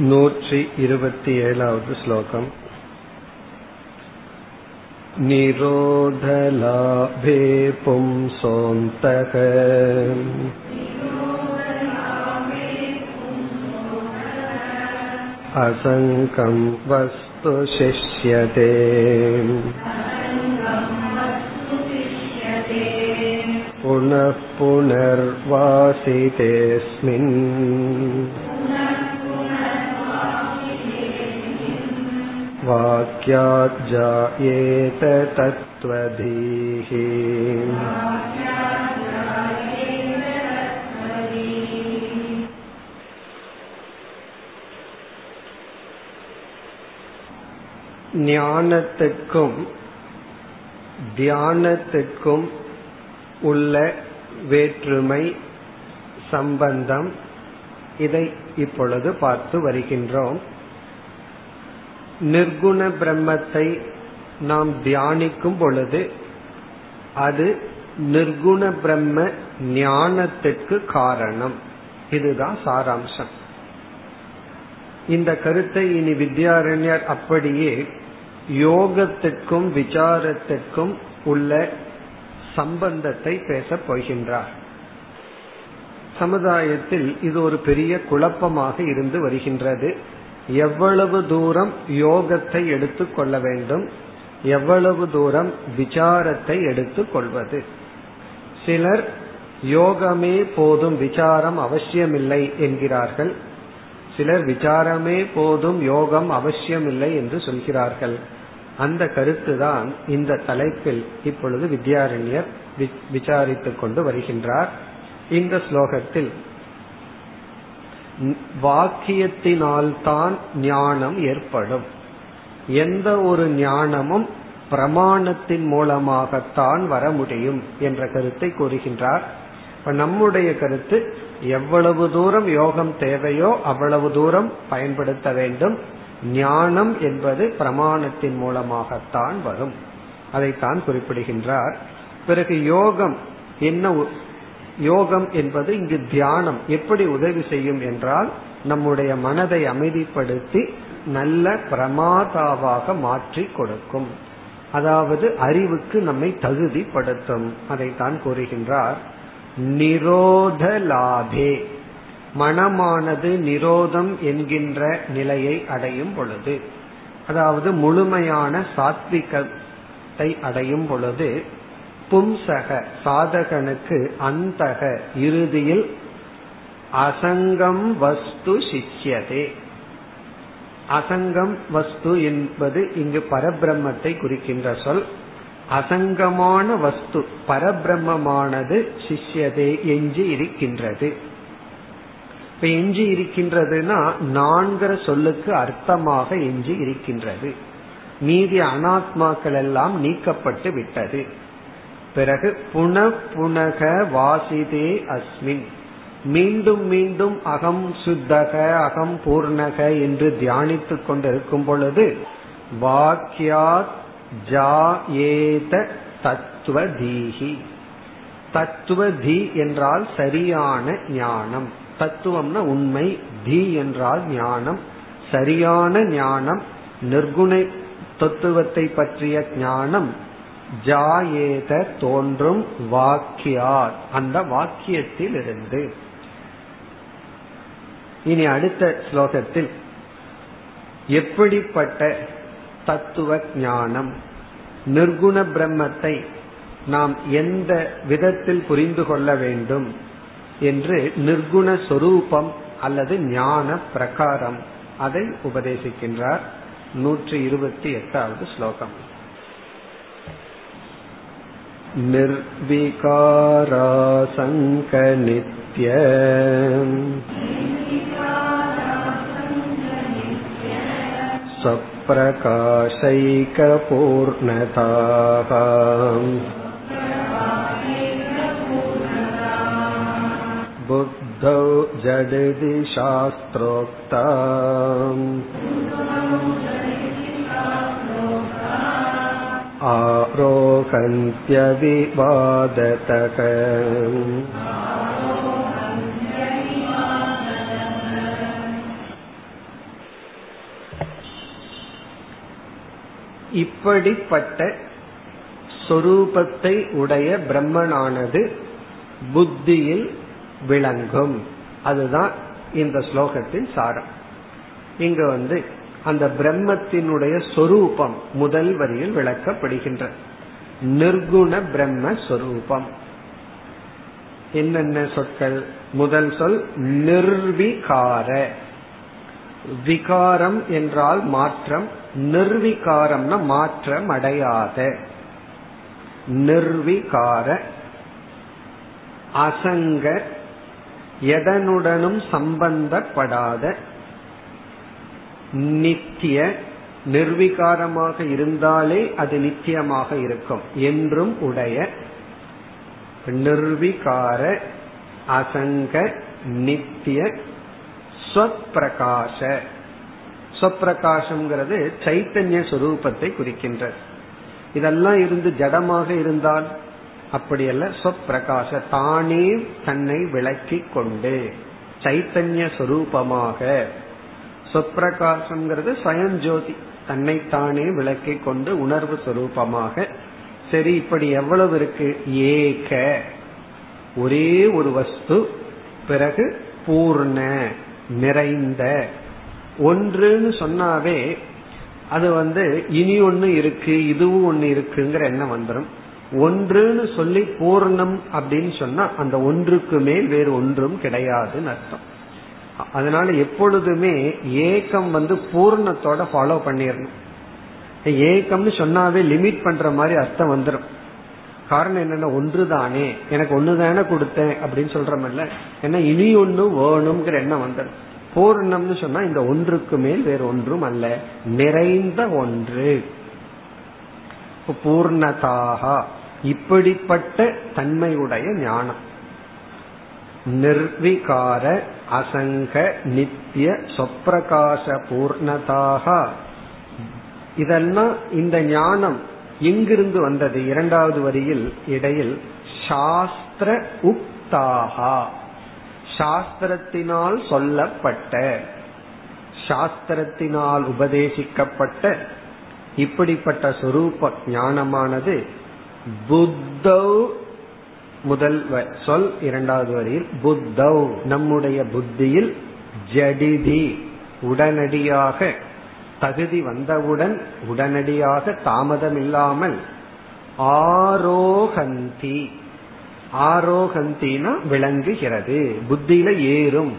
नूचि इवत्येलावद् श्लोकम् निरोधलाभे पुंसोऽन्तः असङ्कं वस्तु शिष्यते पुनः पुनर्वासितेऽस्मिन् वाक्याज्जायेत तत्त्वधीः ஞானத்துக்கும் தியானத்துக்கும் உள்ள வேற்றுமை சம்பந்தம் இதை இப்பொழுது பார்த்து வருகின்றோம் நிர்குண பிரம்மத்தை நாம் தியானிக்கும் பொழுது அது நிர்குண பிரம்ம ஞானத்துக்கு காரணம். இதுதான் சாராம்சம். இந்த கருத்தை இனி வித்யாரண்யர் அப்படியே யோகத்துக்கும் விசாரத்துக்கும் உள்ள சம்பந்தத்தை பேசப் போகின்றார். சமுதாயத்தில் இது ஒரு பெரிய குழப்பமாக இருந்து வருகின்றது. எவ்வளவு தூரம் யோகத்தை எடுத்துக் கொள்ள வேண்டும்? எவ்வளவு தூரம் விசாரத்தை எடுத்துக் கொள்வது? சிலர் யோகமே போதும் விசாரம் அவசியமில்லை என்கிறார்கள். சிலர் விசாரமே போதும் யோகம் அவசியமில்லை என்று சொல்கிறார்கள். அந்த கருத்துதான் இந்த தலைப்பில் இப்பொழுது வித்யாரண்யர் விசாரித்துக் கொண்டு வருகின்றார். இந்த ஸ்லோகத்தில் வாக்கியத்தினால்தான் ஞானம் ஏற்படும். எந்த ஒரு ஞானமும் பிரமாணத்தின் மூலமாகத்தான் வர முடியும் என்ற கருத்தை கூறுகின்றார். இப்ப நம்முடைய கருத்து எவ்வளவு தூரம் யோகம் தேவையோ அவ்வளவு தூரம் பயன்படுத்த வேண்டும். ஞானம் என்பது பிரமாணத்தின் மூலமாகத்தான் வரும். அதைத்தான் குறிப்பிடுகின்றார். பிறகு யோகம் என்ன யோகம் என்பது இங்கு தியானம். எப்படி உதவி செய்யும் என்றால் நம்முடைய மனதை அமைதிப்படுத்தி நல்ல பிரமாதாவாக மாற்றி கொடுக்கும். அதாவது அறிவுக்கு நம்மை தகுதிப்படுத்தும். அதைத்தான் கூறுகின்றார். நிரோத லாபே மனமானது நிரோதம் என்கின்ற நிலையை அடையும் பொழுது அதாவது முழுமையான சாத்விகத்தை அடையும் பொழுது பும்சக சாதகனுக்கு அந்தக. இறுதியில் அசங்கம் வஸ்து சிஷ்யதே. அசங்கம் வஸ்து என்பது இங்கு பரபிரம்மத்தை குறிக்கின்ற சொல். அசங்கமான வஸ்து பரபிரம்மமானது சிஷ்யதே எஞ்சி இருக்கின்றது. இப்ப எஞ்சி இருக்கின்றதுன்னா நான்கிற சொல்லுக்கு அர்த்தமாக எஞ்சி இருக்கின்றது. மீதி அனாத்மாக்கள் எல்லாம் நீக்கப்பட்டு விட்டது. பிறகு புன புனக வாசிதே அஸ்மின். மீண்டும் மீண்டும் அகம் சுத்தக அகம் பூர்ணக என்று தியானித்துக் கொண்டிருக்கும் பொழுது வாக்கியாத் ஜாயேத தத்துவ தீஹி தத்துவ தி என்றால் சரியான ஞானம். தத்துவம்னா உண்மை தி என்றால் ஞானம். சரியான ஞானம் நிர்குண தத்துவத்தை பற்றிய ஞானம் ஜாயேத தோன்றும் வாக்கியார். அந்த வாக்கியத்தில் இருந்து இனி அடுத்த ஸ்லோகத்தில் எப்படிப்பட்ட தத்துவ ஞானம் நிர்குண பிரம்மத்தை நாம் எந்த விதத்தில் புரிந்து கொள்ள வேண்டும் என்று நிர்குண சொரூபம் அல்லது ஞான பிரகாரம் அதை உபதேசிக்கின்றார் நூற்றி இருபத்தி எட்டாவது ஸ்லோகம். निर्विकारासङ्कनित्य स्वप्रकाशैकपूर्णताः बुद्धौ जडिति शास्त्रोक्ता आरोहन्त्यविवादतः। இப்படிப்பட்ட சொரூபத்தை உடைய பிரம்மனானது புத்தியில் விளங்கும். அதுதான் இந்த ஸ்லோகத்தின் சாரம். இங்கு வந்து அந்த பிரம்மத்தினுடைய சொரூபம் முதல் வரியில் விளக்கப்படுகின்ற. நிர்குண பிரம்ம சொரூபம். என்னென்ன சொற்கள்? முதல் சொல் நிர்விகார. விகாரம் என்றால் மாற்றம். நிர்விகாரம்னா மாற்றம் அடையாத. நிர்விகார. அசங்க. எதனுடனும் சம்பந்தப்படாத. நித்திய நிர்விகாரமாக இருந்தாலே அது நித்தியமாக இருக்கும். என்றும் உடைய நிர்விகார அசங்க நித்திய ஸ்வப்பிரகாச. ஸ்வப்பிரகாசம்ங்கிறது சைத்தன்ய சுரூபத்தை குறிக்கின்றது. இதெல்லாம் இருந்து ஜடமாக இருந்தால் அப்படியல்ல ஸ்வப்பிரகாச தானே தன்னை விளக்கி கொண்டு சைத்தன்ய சுரூபமாக சொப்பிரகாசம்ங்கிறது ஜோதி தன்னைத்தானே விளக்கி கொண்டு உணர்வு சுரூபமாக. சரி இப்படி எவ்வளவு இருக்கு? ஏக. ஒரே ஒரு வஸ்து பிறகு பூர்ண நிறைந்த. ஒன்றுன்னு சொன்னாவே அது வந்து இனி ஒன்னு இருக்கு இதுவும் ஒன்னு இருக்குங்கிற எண்ணம் வந்துடும் ஒன்றுன்னு சொல்லி பூர்ணம் அப்படின்னு சொன்னா அந்த ஒன்றுக்கு மேல் வேறு ஒன்றும் கிடையாதுன்னு அர்த்தம். அதனால எப்பொழுதுமே ஏக்கம் வந்து பூர்ணத்தோட ஃபாலோ பண்ணிடணும் ஏக்கம்னு சொன்னாவே லிமிட் பண்ற மாதிரி அர்த்தம் வந்துடும் காரணம் என்னன்னா ஒன்று தானே எனக்கு ஒன்று தானே கொடுத்தேன் அப்படின்னு சொல்றமல்ல. ஏன்னா இனி ஒன்று வேணுங்கிற எண்ணம் வந்துடும் பூர்ணம்னு சொன்னா இந்த ஒன்றுக்கு மேல் வேற ஒன்றும் அல்ல. நிறைந்த ஒன்று. பூர்ணதாக. இப்படிப்பட்ட தன்மையுடைய ஞானம். நிர்விகார அசங்க நித்திய சொப்பிரகாச பூர்ணதாக இதெல்லாம் இந்த ஞானம் எங்கிருந்து வந்தது இரண்டாவது வரியில் இடையில் சாஸ்திர உக்தாகா சாஸ்திரத்தினால் சொல்லப்பட்ட சாஸ்திரத்தினால் உபதேசிக்கப்பட்ட இப்படிப்பட்ட சொரூப ஞானமானது புத்தௌ முதல் சொல் இரண்டாவது வரியில் புத்தௌ. நம்முடைய புத்தியில் ஜடிதி. உடனடியாக தகுதி வந்தவுடன் உடனடியாக தாமதம் இல்லாமல் ஆரோகந்தி. ஆரோகந்தினா விளங்குகிறது. புத்தியில ஏறும்.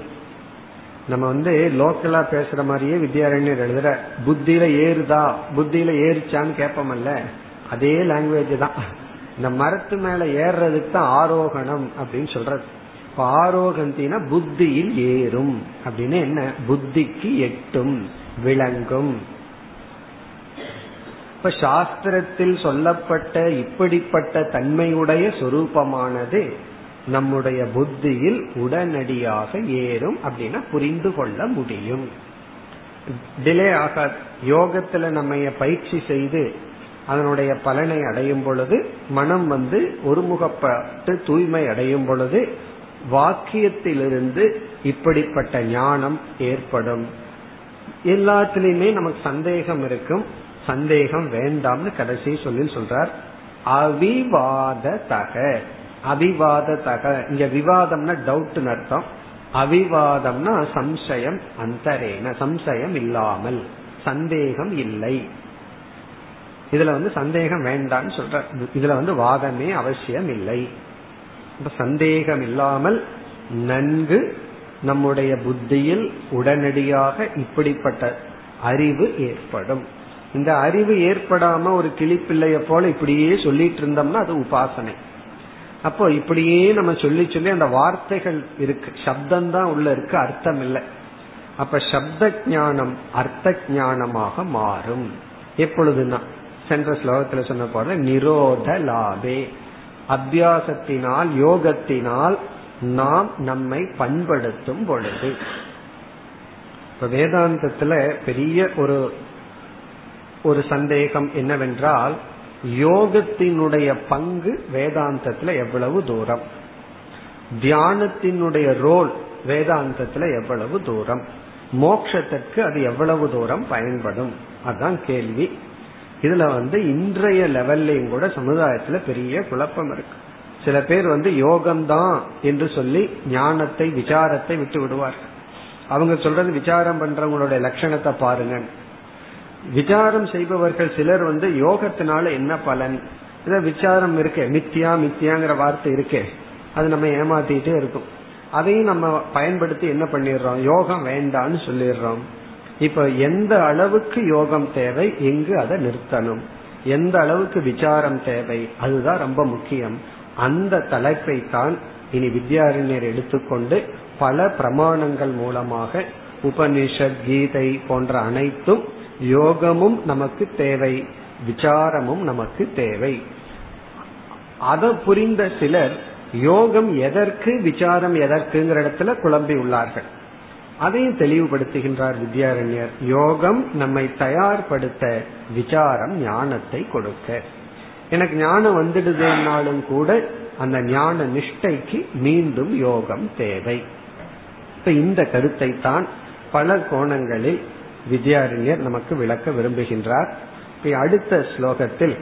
நம்ம வந்து லோக்கலா பேசுற மாதிரியே வித்யாரண்யர் எழுதுற புத்தியில ஏறுதா? புத்தியில ஏறிச்சான்னு கேட்போமல்ல அதே லாங்குவேஜ் தான். இந்த மரத்து மேல ஏறுறதுக்கு தான் ஆரோகணம் அப்படின்னு சொல்றது. இப்ப ஆரோகந்தினா புத்தியில் ஏறும். அப்படின்னு என்ன? புத்திக்கு எட்டும் விளங்கும். இப்ப சாஸ்திரத்தில் சொல்லப்பட்ட இப்படிப்பட்ட தன்மையுடைய சொரூபமானது நம்முடைய புத்தியில் உடனடியாக ஏறும் அப்படின்னா புரிந்து கொள்ள முடியும். டிலே ஆகாது. யோகத்துல நம்ம பயிற்சி செய்து அதனுடைய பலனை அடையும் பொழுது மனம் வந்து ஒருமுகப்பட்டு தூய்மை அடையும் பொழுது வாக்கியத்திலிருந்து இப்படிப்பட்ட ஞானம் ஏற்படும். எல்லாத்திலையுமே நமக்கு சந்தேகம் இருக்கும். சந்தேகம் வேண்டாம்னு கடைசி சொல்லி சொல்றார். அவிவாத தக அவிவாத தக இங்க விவாதம்னா டவுட் அர்த்தம். அவிவாதம்னா சம்சயம் அந்தரேன. சம்சயம் இல்லாமல். சந்தேகம் இல்லை. இதுல வந்து சந்தேகம் வேண்டாம்னு சொல்ற இதுல வந்து வாதமே அவசியம் இல்லை. சந்தேகம் இல்லாமல் நன்கு நம்முடைய புத்தியில் உடனடியாக இப்படிப்பட்ட அறிவு ஏற்படும். இந்த அறிவு ஏற்படாம ஒரு கிளிப்பிள்ளைய போல இப்படியே சொல்லிட்டு இருந்தோம்னா அது உபாசனை. அப்போ இப்படியே நம்ம சொல்லி சொல்லி அந்த வார்த்தைகள் இருக்கு. சப்தம் தான் உள்ள இருக்கு அர்த்தம் இல்லை. அப்ப சப்த ஞானம் அர்த்த ஞானமாக மாறும். எப்பொழுதுனா சென்ற ஸ்லோகத்துல சொன்ன போல நிரோத லாபே. அபியாசத்தினால் யோகத்தினால் நாம் நம்மை பண்படுத்தும் பொழுது. இப்ப வேதாந்தத்துல பெரிய ஒரு ஒரு சந்தேகம் என்னவென்றால் யோகத்தினுடைய பங்கு வேதாந்தத்துல எவ்வளவு தூரம்? தியானத்தினுடைய ரோல் வேதாந்தத்துல எவ்வளவு தூரம்? மோக்ஷத்திற்கு அது எவ்வளவு தூரம் பயன்படும்? அதுதான் கேள்வி. இதுல வந்து இன்றைய லெவல்லையும் கூட சமுதாயத்துல பெரிய குழப்பம் இருக்கு. சில பேர் வந்து யோகம்தான் என்று சொல்லி ஞானத்தை விசாரத்தை விட்டு விடுவார்கள். அவங்க சொல்றது விசாரம் பண்றவங்களுடைய லட்சணத்தை பாருங்க விசாரம் செய்பவர்கள் சிலர் வந்து யோகத்தினால என்ன பலன்? இத விசாரம் இருக்கே மித்தியா மித்தியாங்கிற வார்த்தை இருக்கே. அது நம்ம ஏமாத்திட்டே இருக்கும். அதையும் நம்ம பயன்படுத்தி என்ன பண்ணிடுறோம்? யோகம் வேண்டான்னு சொல்லிடுறோம். இப்ப எந்த அளவுக்கு யோகம் தேவை எங்கு அதை நிறுத்தணும். எந்த அளவுக்கு விசாரம் தேவை அதுதான் ரொம்ப முக்கியம். அந்த தலைப்பை தான் இனி வித்யாரண்யர் எடுத்துக்கொண்டு பல பிரமாணங்கள் மூலமாக உபனிஷத் கீதை போன்ற அனைத்தும் யோகமும் நமக்கு தேவை விசாரமும் நமக்கு தேவை. அதை புரிந்த சிலர் யோகம் எதற்கு விசாரம் எதற்குங்கிற இடத்துல குழம்பி உள்ளார்கள். அதையும் தெளிவுபடுத்துகின்றார் வித்யாரண்யர். யோகம் நம்மை தயார்படுத்த விசாரம் ஞானத்தை கொடுக்க. எனக்கு ஞானம் வந்துடுதுனாலும் கூட அந்த ஞான நிஷ்டைக்கு மீண்டும் யோகம் தேவை. இப்ப இந்த கருத்தை தான் பல கோணங்களில் வித்யாரண்யர் நமக்கு விளக்க விரும்புகின்றார். அடுத்த ஸ்லோகத்தில்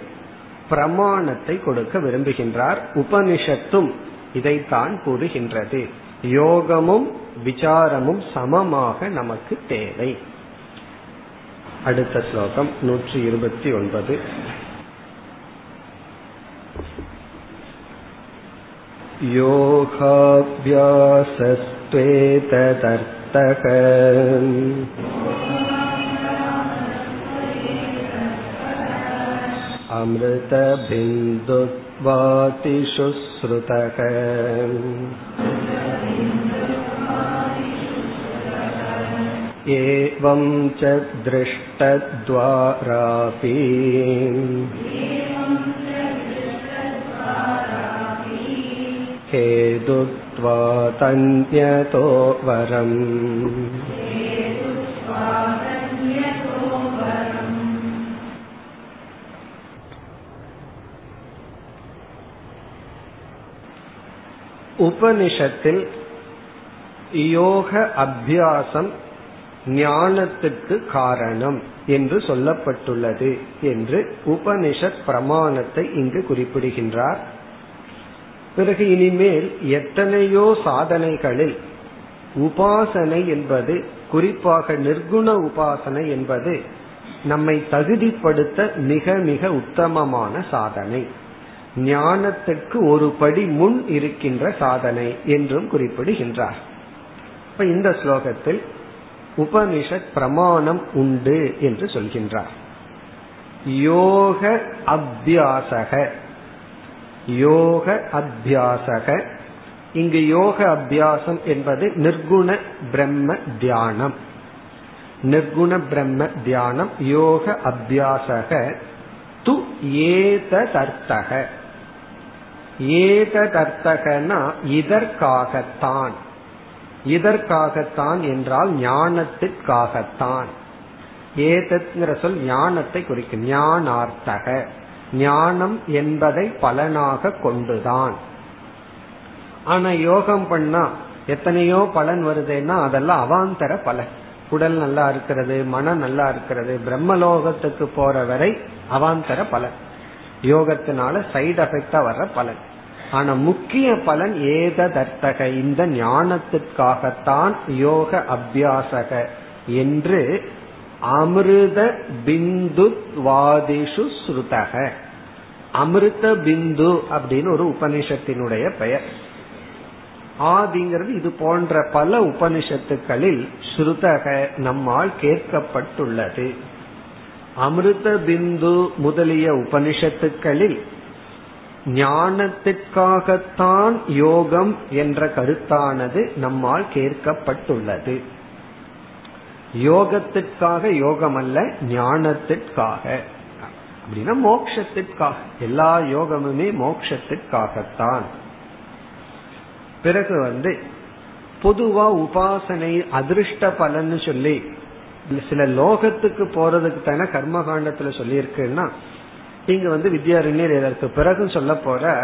பிரமாணத்தை கொடுக்க விரும்புகின்றார். உபனிஷத்தும் இதைத்தான் கூறுகின்றது. யோகமும் விசாரமும் சமமாக நமக்கு தேவை அடுத்த ஸ்லோகம் நூற்றி இருபத்தி ஒன்பது योगाभ्यासस्त्वेतदर्थक अमृतबिन्दुत्वातिषु श्रुतः एवं च दृष्टद्वारापि हेतुत्वा तन्यतो वरम् உபனிஷத்தில் யோக அபியாசம் ஞானத்துக்கு காரணம் என்று சொல்லப்பட்டுள்ளது என்று உபனிஷத் பிரமாணத்தை இங்கு குறிப்பிடுகின்றார். பிறகு இனிமேல் எத்தனையோ சாதனைகளில் உபாசனை என்பது குறிப்பாக நிர்குண உபாசனை என்பது நம்மை தகுதிப்படுத்த மிக மிக உத்தமமான சாதனை. ஞானத்துக்கு ஒரு படி முன் இருக்கின்ற சாதனை என்றும் குறிப்பிடுகின்றார். இப்ப இந்த ஸ்லோகத்தில் உபனிஷத் பிரமாணம் உண்டு என்று சொல்கின்றார். யோக அபியாசக. யோக அபியாசக. இங்கு யோக அபியாசம் என்பது நிர்குண பிரம்ம தியானம். நிர்குண பிரம்ம தியானம் யோக அபியாசக. து ஏததர்த்தக ஏததர்த்தகனா இதற்காகத்தான். இதற்காகத்தான் என்றால் ஞானத்திற்காகத்தான். ஏதத்ங்கிற சொல் ஞானத்தை குறிக்கும். ஞானார்த்தக. ஞானம் என்பதை பலனாக கொண்டுதான். ஆனா யோகம் பண்ணா எத்தனையோ பலன் வருதுன்னா அதெல்லாம் அவாந்தர பலன். உடல் நல்லா இருக்கிறது மனம் நல்லா இருக்கிறது பிரம்மலோகத்துக்கு போற வரை அவாந்தர பலன். யோகத்தினால சைடு எஃபெக்டா வர்ற பலன். ஆனா முக்கிய பலன் ஏததர்த்தக இந்த ஞானத்திற்காகத்தான் யோக அபியாசக என்று அமிர்த பிந்து வாதிஷு ஸ்ருதக. அமிர்த பிந்து அப்படின்னு ஒரு உபனிஷத்தினுடைய பெயர். ஆதிங்கிறது இது போன்ற பல உபனிஷத்துக்களில் ஸ்ருதக நம்மால் கேட்கப்பட்டுள்ளது. அமிர்த பிந்து முதலிய உபனிஷத்துக்களில் ஞானத்திற்காகத்தான் யோகம் என்ற கருத்தானது நம்மால் கேட்கப்பட்டுள்ளது. யோகத்திற்காக யோகம் அல்ல ஞானத்திற்காக. அப்படின்னா மோக்ஷத்திற்காக. எல்லா யோகமுமே மோக்ஷத்திற்காகத்தான். பிறகு வந்து பொதுவா உபாசனை அதிருஷ்ட பலன்னு சொல்லி சில லோகத்துக்கு போறதுக்கு தானே கர்மகாண்டத்துல சொல்லியிருக்குன்னா இங்க வந்து வித்யாரண்யர் இதற்கு பிறகு சொல்ல போற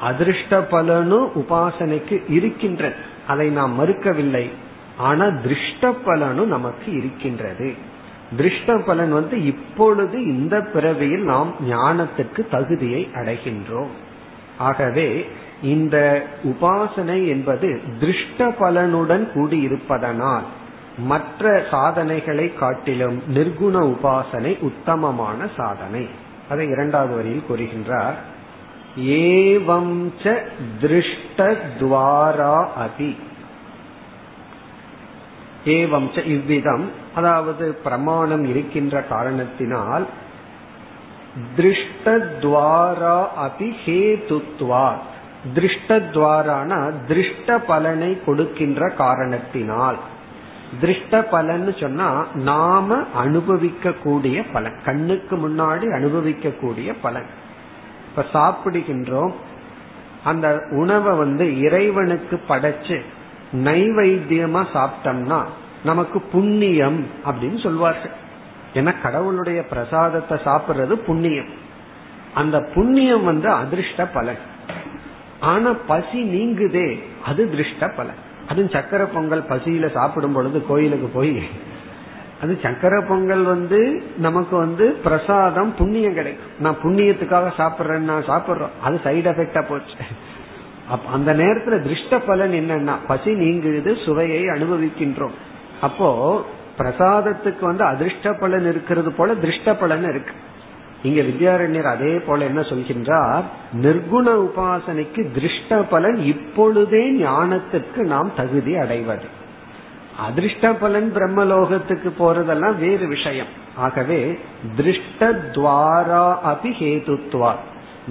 அதிர்ஷ்ட பலனும் உபாசனைக்கு இருக்கின்ற அதை நாம் மறுக்கவில்லை. ஆனா திருஷ்ட பலனும் நமக்கு இருக்கின்றது. திருஷ்ட பலன் வந்து இப்பொழுது இந்த பிறவியில் நாம் ஞானத்துக்கு தகுதியை அடைகின்றோம். ஆகவே இந்த உபாசனை என்பது திருஷ்ட பலனுடன் கூடியிருப்பதனால் மற்ற சாதனைகளை காட்டிலும் நிர்குண உபாசனை உத்தமமான சாதனை. அதை இரண்டாவது வரியில் கூறுகின்றார். ஏவம் ச திருஷ்டத்வாரா அபி. ஏவம் ச இவ்விதம் அதாவது பிரமாணம் இருக்கின்ற காரணத்தினால் திருஷ்டத்வாரா அபி ஹேதுத்வாத் திருஷ்டத்வாரான திருஷ்ட பலனை கொடுக்கின்ற காரணத்தினால். திருஷ்ட பலன்னு சொன்னா நாம அனுபவிக்க கூடிய பலன். கண்ணுக்கு முன்னாடி அனுபவிக்க கூடிய பலன். இப்ப சாப்பிடுகின்றோம். அந்த உணவை வந்து இறைவனுக்கு படைச்சு நைவைத்தியமா சாப்பிட்டோம்னா நமக்கு புண்ணியம் அப்படின்னு சொல்வார்கள். ஏன்னா கடவுளுடைய பிரசாதத்தை சாப்பிடுறது புண்ணியம். அந்த புண்ணியம் வந்து அதிர்ஷ்ட பலன். ஆனா பசி நீங்குதே அது திருஷ்ட பலன். அதுவும் சக்கர பொங்கல் பசியில சாப்பிடும் பொழுது கோயிலுக்கு போய் அது சக்கர பொங்கல் வந்து நமக்கு வந்து பிரசாதம் புண்ணியம் கிடைக்கும். நான் புண்ணியத்துக்காக சாப்பிட்றேன்னா நான் சாப்பிட்றோம். அது சைடு எஃபெக்டா போச்சு. அந்த நேரத்துல திருஷ்ட பலன் என்னன்னா பசி நீங்குது சுவையை அனுபவிக்கின்றோம். அப்போ பிரசாதத்துக்கு வந்து அதிர்ஷ்ட பலன் இருக்கிறது போல திருஷ்ட பலன் இருக்கு. இங்க வித்யாரண்யர் அதே போல என்ன சொல்கின்றார்? நிர்குண உபாசனைக்கு திருஷ்ட பலன் இப்பொழுதே ஞானத்திற்கு நாம் தகுதி அடைவது. அதிர்ஷ்ட பலன் பிரம்மலோகத்துக்கு போறதெல்லாம் வேறு விஷயம். ஆகவே திருஷ்ட துவாரா அபி ஹேதுத்வா.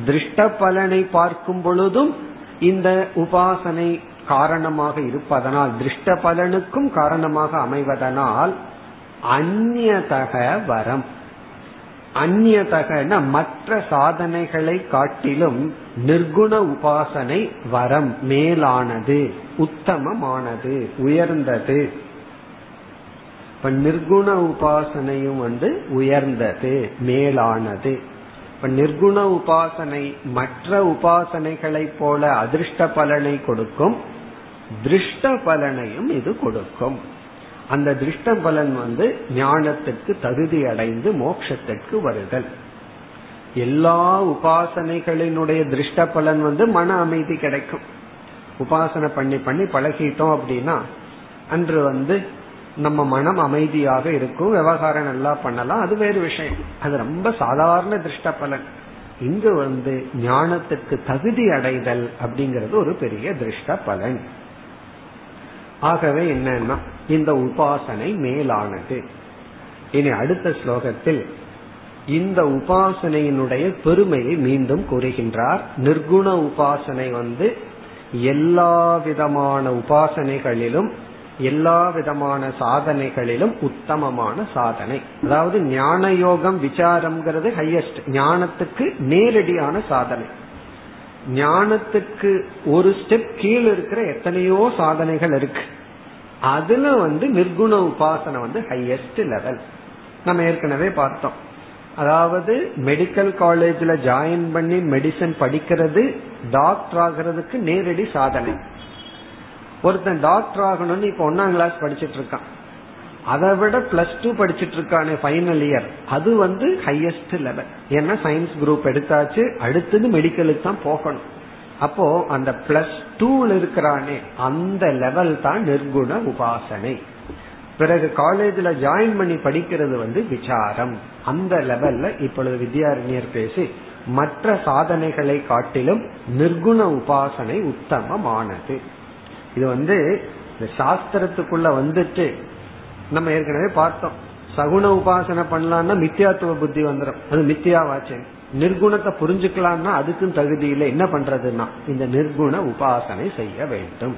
திருஷ்ட பலனை பார்க்கும் பொழுதும் இந்த உபாசனை காரணமாக இருப்பதனால் திருஷ்ட பலனுக்கும் காரணமாக அமைவதனால் அந்நதக வரம். அந்நியதகன மற்ற சாதனைகளை காட்டிலும் நிர்குண உபாசனை வரம் மேலானது உத்தமமானது உயர்ந்தது. இப்ப நிர்குண உபாசனையும் வந்து உயர்ந்தது மேலானது. இப்ப நிர்குண உபாசனை மற்ற உபாசனைகளை போல அதிர்ஷ்ட பலனை கொடுக்கும் திருஷ்ட பலனையும் இது கொடுக்கும். அந்த திருஷ்ட பலன் வந்து ஞானத்திற்கு தகுதி அடைந்து மோட்சத்திற்கு வருதல். எல்லா உபாசனைகளினுடைய திருஷ்ட பலன் வந்து மன அமைதி கிடைக்கும். உபாசனை பண்ணி பண்ணி பழகிட்டோம் அப்படின்னா அன்று வந்து நம்ம மனம் அமைதியாக இருக்கும் விவகாரம் நல்லா பண்ணலாம் அது வேறு விஷயம். அது ரொம்ப சாதாரண திருஷ்ட பலன் இங்கு வந்து ஞானத்துக்கு தகுதி அடைதல் அப்படிங்கிறது ஒரு பெரிய திருஷ்ட பலன் ஆகவே என்னன்னா இந்த உபாசனை மேலானது. இனி அடுத்த ஸ்லோகத்தில் இந்த உபாசனையினுடைய பெருமையை மீண்டும் கூறுகின்றார். நிர்குண உபாசனை வந்து எல்லா விதமான உபாசனைகளிலும் எல்லா விதமான சாதனைகளிலும் உத்தமமான சாதனை. அதாவது ஞான யோகம் விசாரம்ங்கிறது ஹையஸ்ட் ஞானத்துக்கு நேரடியான சாதனை. ஞானத்துக்கு ஒரு ஸ்டெப் கீழ் இருக்கிற எத்தனையோ சாதனைகள் இருக்கு. அதுல வந்து நிர்குண உபாசனை வந்து ஹையஸ்ட் லெவல் நம்ம ஏற்கனவே பார்த்தோம். அதாவது மெடிக்கல் காலேஜ்ல ஜாயின் பண்ணி மெடிசன் படிக்கிறது டாக்டர் ஆகிறதுக்கு நேரடி சாதனை. ஒருத்தன் டாக்டர் ஆகணும்னு இப்ப ஒன்னாம் கிளாஸ் படிச்சிட்டு இருக்கான். அதை விட பிளஸ் டூ படிச்சிட்டு இருக்கானே ஃபைனல் இயர் அது வந்து ஹையஸ்ட் லெவல் ஏன்னா சயின்ஸ் குரூப் எடுத்தாச்சு அடுத்தது மெடிக்கலுக்கு தான் போகணும். அப்போ அந்த பிளஸ் டூல இருக்கிறானே அந்த லெவல் தான் நிர்குண உபாசனை. பிறகு காலேஜ்ல ஜாயின் பண்ணி படிக்கிறது வந்து விசாரம். அந்த லெவல்ல இப்பொழுது வித்யாரண்யர் பேசி மற்ற சாதனைகளை காட்டிலும் நிர்குண உபாசனை உத்தமமானது. இது வந்து சாஸ்திரத்துக்குள்ள வந்துட்டு நம்ம ஏற்கனவே பார்த்தோம். சகுண உபாசனை பண்ணலாம்னா மித்தியாத்துவ புத்தி வந்துடும் அது மித்தியாவாச்சு. நிர்குணத்தை புரிஞ்சுக்கலாம்னா அதுக்கும் தகுதி இல்லை. என்ன பண்றதுன்னா இந்த நிர்குண உபாசனை செய்ய வேண்டும்.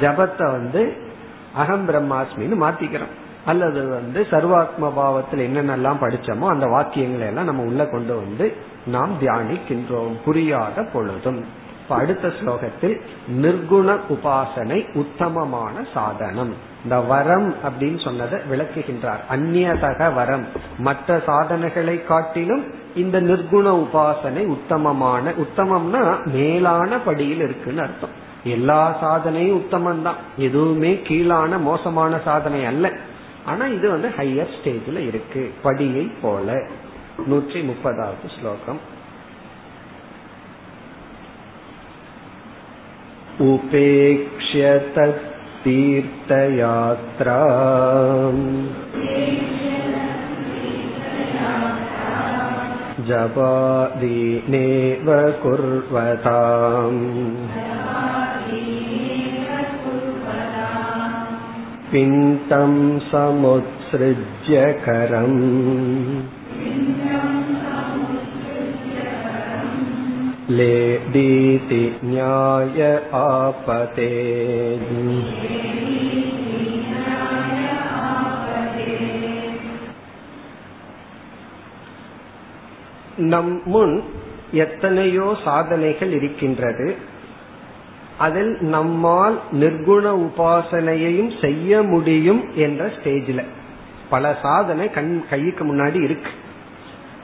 ஜபத்தை வந்து அகம் பிரம்மாஸ்மின்னு மாத்திக்கிறோம். அல்லது வந்து சர்வாத்ம பாவத்தில் என்னென்னலாம் படிச்சோமோ அந்த வாக்கியங்களை எல்லாம் நம்ம உள்ள கொண்டு வந்து நாம் தியானிக்கின்றோம். புரியாத பொழுதும். அடுத்த ஸ்லோகத்தில் நிர்குண உபாசனை உத்தமமான சாதனம். இந்த வரம் அப்படின்னு சொன்னதை விளக்குகின்றார் அந்நியதக வரம் மற்ற சாதனைகளை காட்டிலும் இந்த நிர்குண உபாசனை உத்தமமான உத்தமம்னா மேலான படியில் இருக்குன்னு அர்த்தம் எல்லா சாதனையும் உத்தமம் தான் எதுவுமே கீழான மோசமான சாதனை அல்ல ஆனா இது வந்து ஹையர் ஸ்டேஜ்ல இருக்கு படியை போல நூற்றி முப்பதாவது ஸ்லோகம் उपेक्ष्य तत्तीर्थयात्रा जपादीनेव कुर्वताम् पिण्डं समुत्सृज्य करम् लेदीति न्याय आपते நம் முன் எத்தனையோ சாதனைகள் இருக்கின்றது அதில் நம்மால் நிர்குண உபாசனையையும் செய்ய முடியும் என்ற ஸ்டேஜில் பல சாதனை கண் கைக்கு முன்னாடி இருக்கு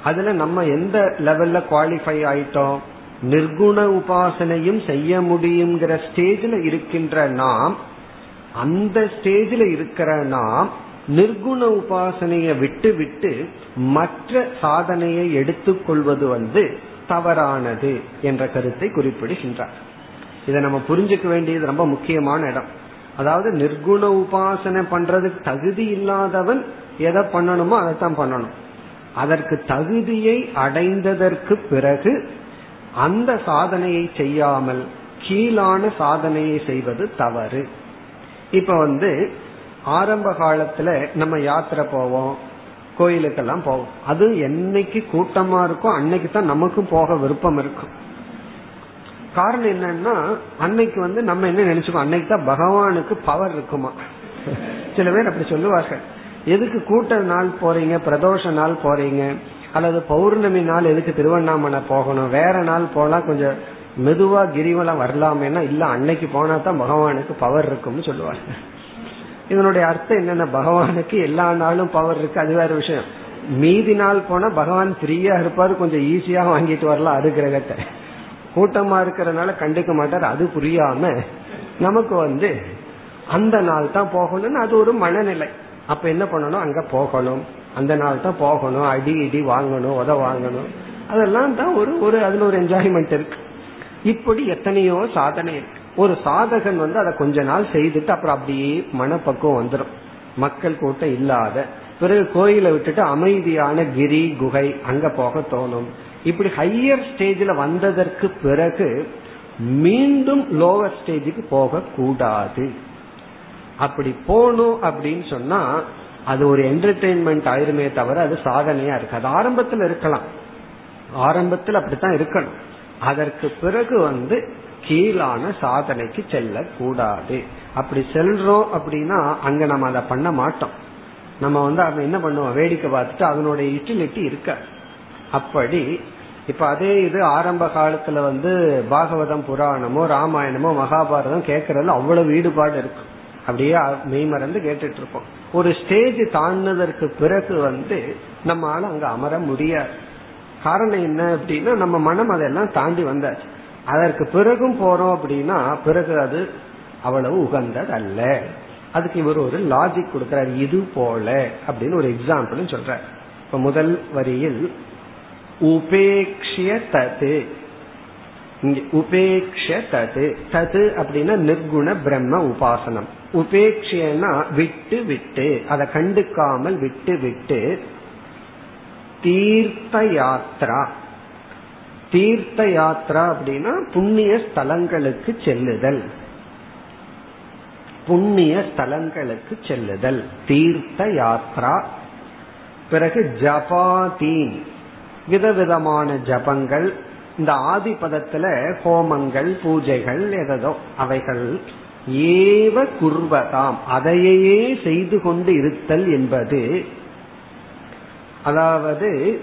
அதுல நம்ம எந்த லெவல்ல குவாலிஃபை ஆயிட்டோம் நிர்குண உபாசனையும் செய்ய முடியுங்கிற ஸ்டேஜில் இருக்கின்ற நாம் அந்த ஸ்டேஜில் இருக்கிற நாம் நிர்குண உபாசனையை விட்டு விட்டு மற்ற சாதனையை எடுத்துக்கொள்வது வந்து தவறானது என்ற கருத்தை குறிப்பிடுகின்றார். இதை நம்ம புரிஞ்சுக்க வேண்டியது ரொம்ப முக்கியமான இடம். அதாவது நிர்குண உபாசனை பண்றதுக்கு தகுதி இல்லாதவன் எதை பண்ணணுமோ அதைத்தான் பண்ணணும். அதற்கு தகுதியை அடைந்ததற்கு பிறகு அந்த சாதனையை செய்யாமல் கீழான சாதனையை செய்வது தவறு. இப்ப வந்து ஆரம்ப காலத்துல நம்ம யாத்திரை போவோம் கோயிலுக்கெல்லாம் போவோம். அது என்னைக்கு கூட்டமா இருக்கும் அன்னைக்கு தான் நமக்கும் போக விருப்பம் இருக்கும். காரணம் என்னன்னா அன்னைக்கு வந்து நம்ம என்ன நினைச்சுக்கோ அன்னைக்கு தான் பகவானுக்கு பவர் இருக்குமா? சில பேர் அப்படி சொல்லுவார்கள். எதுக்கு கூட்ட நாள் போறீங்க பிரதோஷ நாள் போறீங்க? அல்லது பௌர்ணமி நாள் எதுக்கு திருவண்ணாமலை போகணும்? வேற நாள் போனா கொஞ்சம் மெதுவா கிரிவலம் வரலாமேனா இல்ல அன்னைக்கு போனா தான் பகவானுக்கு பவர் இருக்கும்னு சொல்லுவாங்க. இதனுடைய அர்த்தம் என்னன்னா பகவானுக்கு எல்லா நாளும் பவர் இருக்கு அது வேற விஷயம். மீதி நாள் போனா பகவான் ஃப்ரீயா இருப்பாரு கொஞ்சம் ஈஸியா வாங்கிட்டு வரலாம் அது கிரகத்தை. கூட்டமா இருக்கிறதுனால கண்டுக்க மாட்டார் அது புரியாம நமக்கு வந்து அந்த நாள் தான் போகணும்னு அது ஒரு மனநிலை. அப்ப என்ன பண்ணணும்? அங்க போகணும். அந்த நாள் தான் போகணும் அடி இடி வாங்கணும் உத வாங்கணும். அதெல்லாம் தான் ஒரு ஒரு அதுல ஒரு என்ஜாய்மெண்ட் இருக்கு. இப்படி எத்தனையோ சாதனை இருக்கு. ஒரு சாதகன் வந்து அதை கொஞ்ச நாள் செய்துட்டு அப்புறம் அப்படியே மனப்பக்குவம் வந்துடும் மக்கள் கூட்டம் இல்லாத. பிறகு கோயிலை விட்டுட்டு அமைதியான கிரி குகை அங்க போக தோணும். இப்படி ஹையர் ஸ்டேஜில் வந்ததற்கு பிறகு மீண்டும் லோவர் ஸ்டேஜுக்கு போக கூடாது அப்படி போகணும் அப்படின்னு சொன்னா அது ஒரு என்டர்டெயின்மெண்ட் ஆயிருமே தவிர அது சாதனையா இருக்கு. அது ஆரம்பத்தில் இருக்கலாம். ஆரம்பத்தில் அப்படித்தான் இருக்கணும். அதற்கு பிறகு வந்து கீழான சாதனைக்கு செல்ல கூடாது அப்படி செல்றோம் அப்படின்னா அங்க நம்ம அதை பண்ண மாட்டோம். நம்ம வந்து அவன் என்ன பண்ணுவோம்? வேடிக்கை பார்த்துட்டு அதனுடைய யூட்டிலிட்டி இருக்க. அப்படி இப்ப அதே இது ஆரம்ப காலத்துல வந்து பாகவதம் புராணமோ ராமாயணமோ மகாபாரதம் கேட்கறதுல அவ்வளவு ஈடுபாடு இருக்கும் அப்படியே மெய்மறந்து கேட்டுட்டு இருப்போம் ஒரு ஸ்டேஜ் தாண்டினதற்கு பிறகு வந்து நம்மளால அங்க அமர முடியாது. காரணம் என்ன அப்படின்னா நம்ம மனம் அதெல்லாம் தாண்டி வந்தாச்சு. அதற்கு பிறகும் போறோம் அப்படின்னா பிறகு அது அவ்வளவு உகந்தது அல்ல அதுக்கு இவர் ஒரு லாஜிக் கொடுக்கிறார் இது போல அப்படின்னு ஒரு எக்ஸாம்பிள் சொல்ற இப்ப முதல் வரியில் உபேக்ஷிய தது. உபேக்ஷ தது. தது அப்படின்னா நிர்குண பிரம்ம உபாசனம். உபேக்ஷனா விட்டு விட்டு அதை கண்டுக்காமல் விட்டு விட்டு தீர்த்த யாத்ரா தீர்த்த யாத்ரா அப்படின்னா புண்ணிய ஸ்தலங்களுக்கு செல்லுதல். புண்ணிய ஸ்தலங்களுக்கு செல்லுதல். தீர்த்த யாத்ரா பிறகு ஜபாதீன். விதவிதமான ஜபங்கள். இந்த ஆதி பதத்துல ஹோமங்கள் பூஜைகள் எதோ அவைகள். ஏவ குர்வதாம். அதையே செய்து கொண்டு இருத்தல் என்பது அதாவது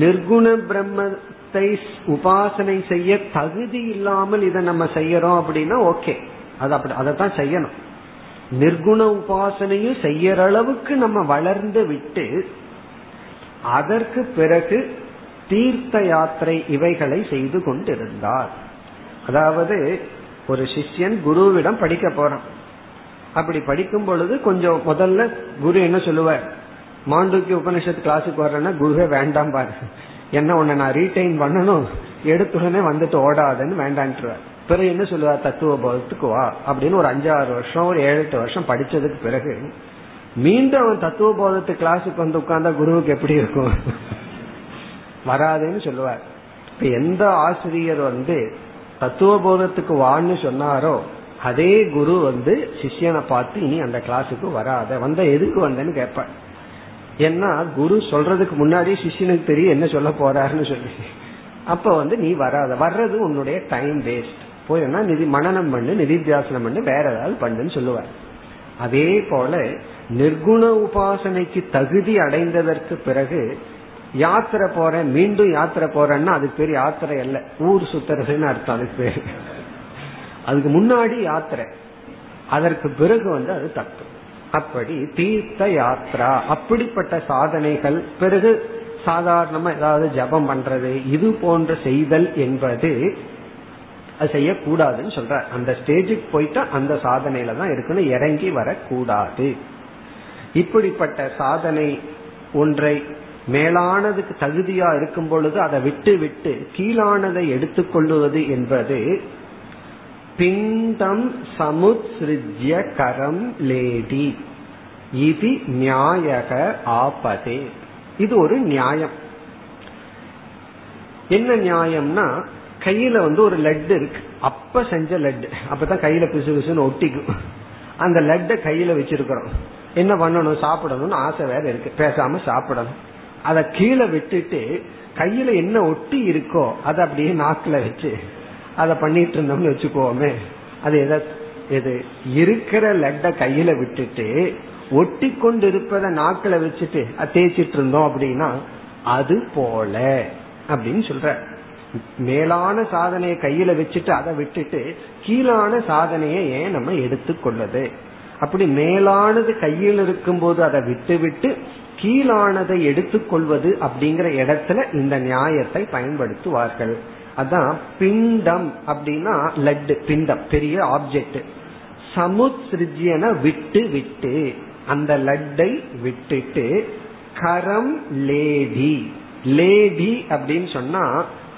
நிர்குண பிரம்மத்தை உபாசனை செய்ய தகுதி இல்லாமல் இதை நம்ம செய்யறோம் அப்படின்னா ஓகே. அது அப்படி அதை தான் செய்யணும். நிர்குண உபாசனையும் செய்யற அளவுக்கு நம்ம வளர்ந்து விட்டு அதற்கு பிறகு தீர்த்த யாத்திரை இவைகளை செய்து கொண்டிருந்தார். அதாவது ஒரு சிஷ்யன் குருவிடம் படிக்க போறான். அப்படி படிக்கும் பொழுது கொஞ்சம் முதல்ல குரு என்ன சொல்லுவார்? மாண்டூக்கிய உபனிஷத்து கிளாஸுக்கு வர்றேன்னா குருவே வேண்டாம் பாரு. என்ன உன்னை நான் ரீடைன் பண்ணணும்? எடுத்த உடனே வந்துட்டு ஓடாதுன்னு வேண்டான்ட்டுருவார். பிறகு என்ன சொல்லுவார்? தத்துவ போதத்துக்கு வா. அப்படின்னு ஒரு அஞ்சாறு வருஷம் ஒரு ஏழு எட்டு வருஷம் படிச்சதுக்கு பிறகு மீண்டும் அவன் தத்துவ போதத்து கிளாஸுக்கு வந்து உட்கார்ந்தா குருவுக்கு எப்படி இருக்கும்? வராதுன்னு சொல்லுவார். இப்ப எந்த ஆசிரியர் வந்து தத்துவ போதத்துக்கு வான்னு சொன்னாரோ அதே குரு வந்து சிஷியனை பார்த்து இனி அந்த கிளாஸுக்கு வராத. வந்த எதுக்கு வந்தேன்னு கேட்பார். ஏன்னா குரு சொல்றதுக்கு முன்னாடி சிஷியனுக்கு தெரியும் என்ன சொல்ல போறாருன்னு சொல்லி. அப்ப வந்து நீ வராத. வர்றது உன்னுடைய டைம் வேஸ்ட் போயிருந்தா நிதி மனநம் பண்ணு நிதித்தியாசனம் பண்ணு வேற ஏதாவது பண்ணுன்னு சொல்லுவார். அதே போல நிர்குண உபாசனைக்கு தகுதி அடைந்ததற்கு பிறகு யாத்திரை போறேன் மீண்டும் யாத்திரை போறேன்னா அதுக்கு பேர் யாத்திரை அல்ல. ஊர் சுத்துறதுன்னு அர்த்தம் அதுக்கு பேர். அதுக்கு முன்னாடி யாத்திரை. அதற்கு பிறகு வந்து அது தப்பு. அப்படி தீர்த்த யாத்ரா அப்படிப்பட்ட சாதனைகள். பிறகு சாதாரணமா ஏதாவது ஜபம் பண்றது இது போன்ற செய்தல் என்பது அது செய்யக்கூடாதுன்னு சொல்ற அந்த ஸ்டேஜுக்கு போயிட்டா அந்த சாதனையில தான் இருக்கணும் இறங்கி வரக்கூடாது. இப்படிப்பட்ட சாதனை ஒன்றை மேலானதுக்கு தகுதியா இருக்கும் பொழுது அதை விட்டு விட்டு கீழானதை எடுத்துக்கொள்ளுவது என்பது பிண்டம் சமுத்ய கரம் லேடி. இது நியாயக ஆபதே. இது ஒரு நியாயம். என்ன நியாயம்னா கையில வந்து ஒரு லட்டு இருக்கு. அப்ப செஞ்ச லட்டு. அப்பதான் கையில பிசு பிசுன்னு ஒட்டிக்கும். அந்த லட்டை கையில வச்சிருக்கிறோம். என்ன பண்ணணும்? சாப்பிடணும்னு ஆசை வேற இருக்கு. பேசாம சாப்பிடணும். அதை கீழே விட்டுட்டு கையில என்ன ஒட்டி இருக்கோ அதை அப்படியே நாக்குல வச்சு அதை பண்ணிட்டு இருந்தோம்னு வச்சுக்கோமே. அது எதை எது? இருக்கிற லெட்டை கையில விட்டுட்டு ஒட்டி கொண்டு இருப்பத நாக்கில வச்சுட்டு தேய்ச்சிட்டு இருந்தோம் அப்படின்னா அது போல அப்படின்னு சொல்ற. மேலான சாதனையை கையில வச்சுட்டு அதை விட்டுட்டு கீழான சாதனையை ஏன் நம்ம எடுத்துக்கொள்ளது அப்படி மேலானது கையில் இருக்கும் போது அதை விட்டு விட்டு கீழானதை எடுத்துக்கொள்வது அப்படிங்கிற இடத்துல இந்த நியாயத்தை பயன்படுத்துவார்கள். அதான் பிண்டம் அப்படின்னா லட்டு பிண்டம் பெரிய ஆப்ஜெக்ட் சமுத்ரிஜியன விட்டு விட்டு அந்த லட்டை விட்டுட்டு கரம் லேடி லேடி அப்படின்னு சொன்னா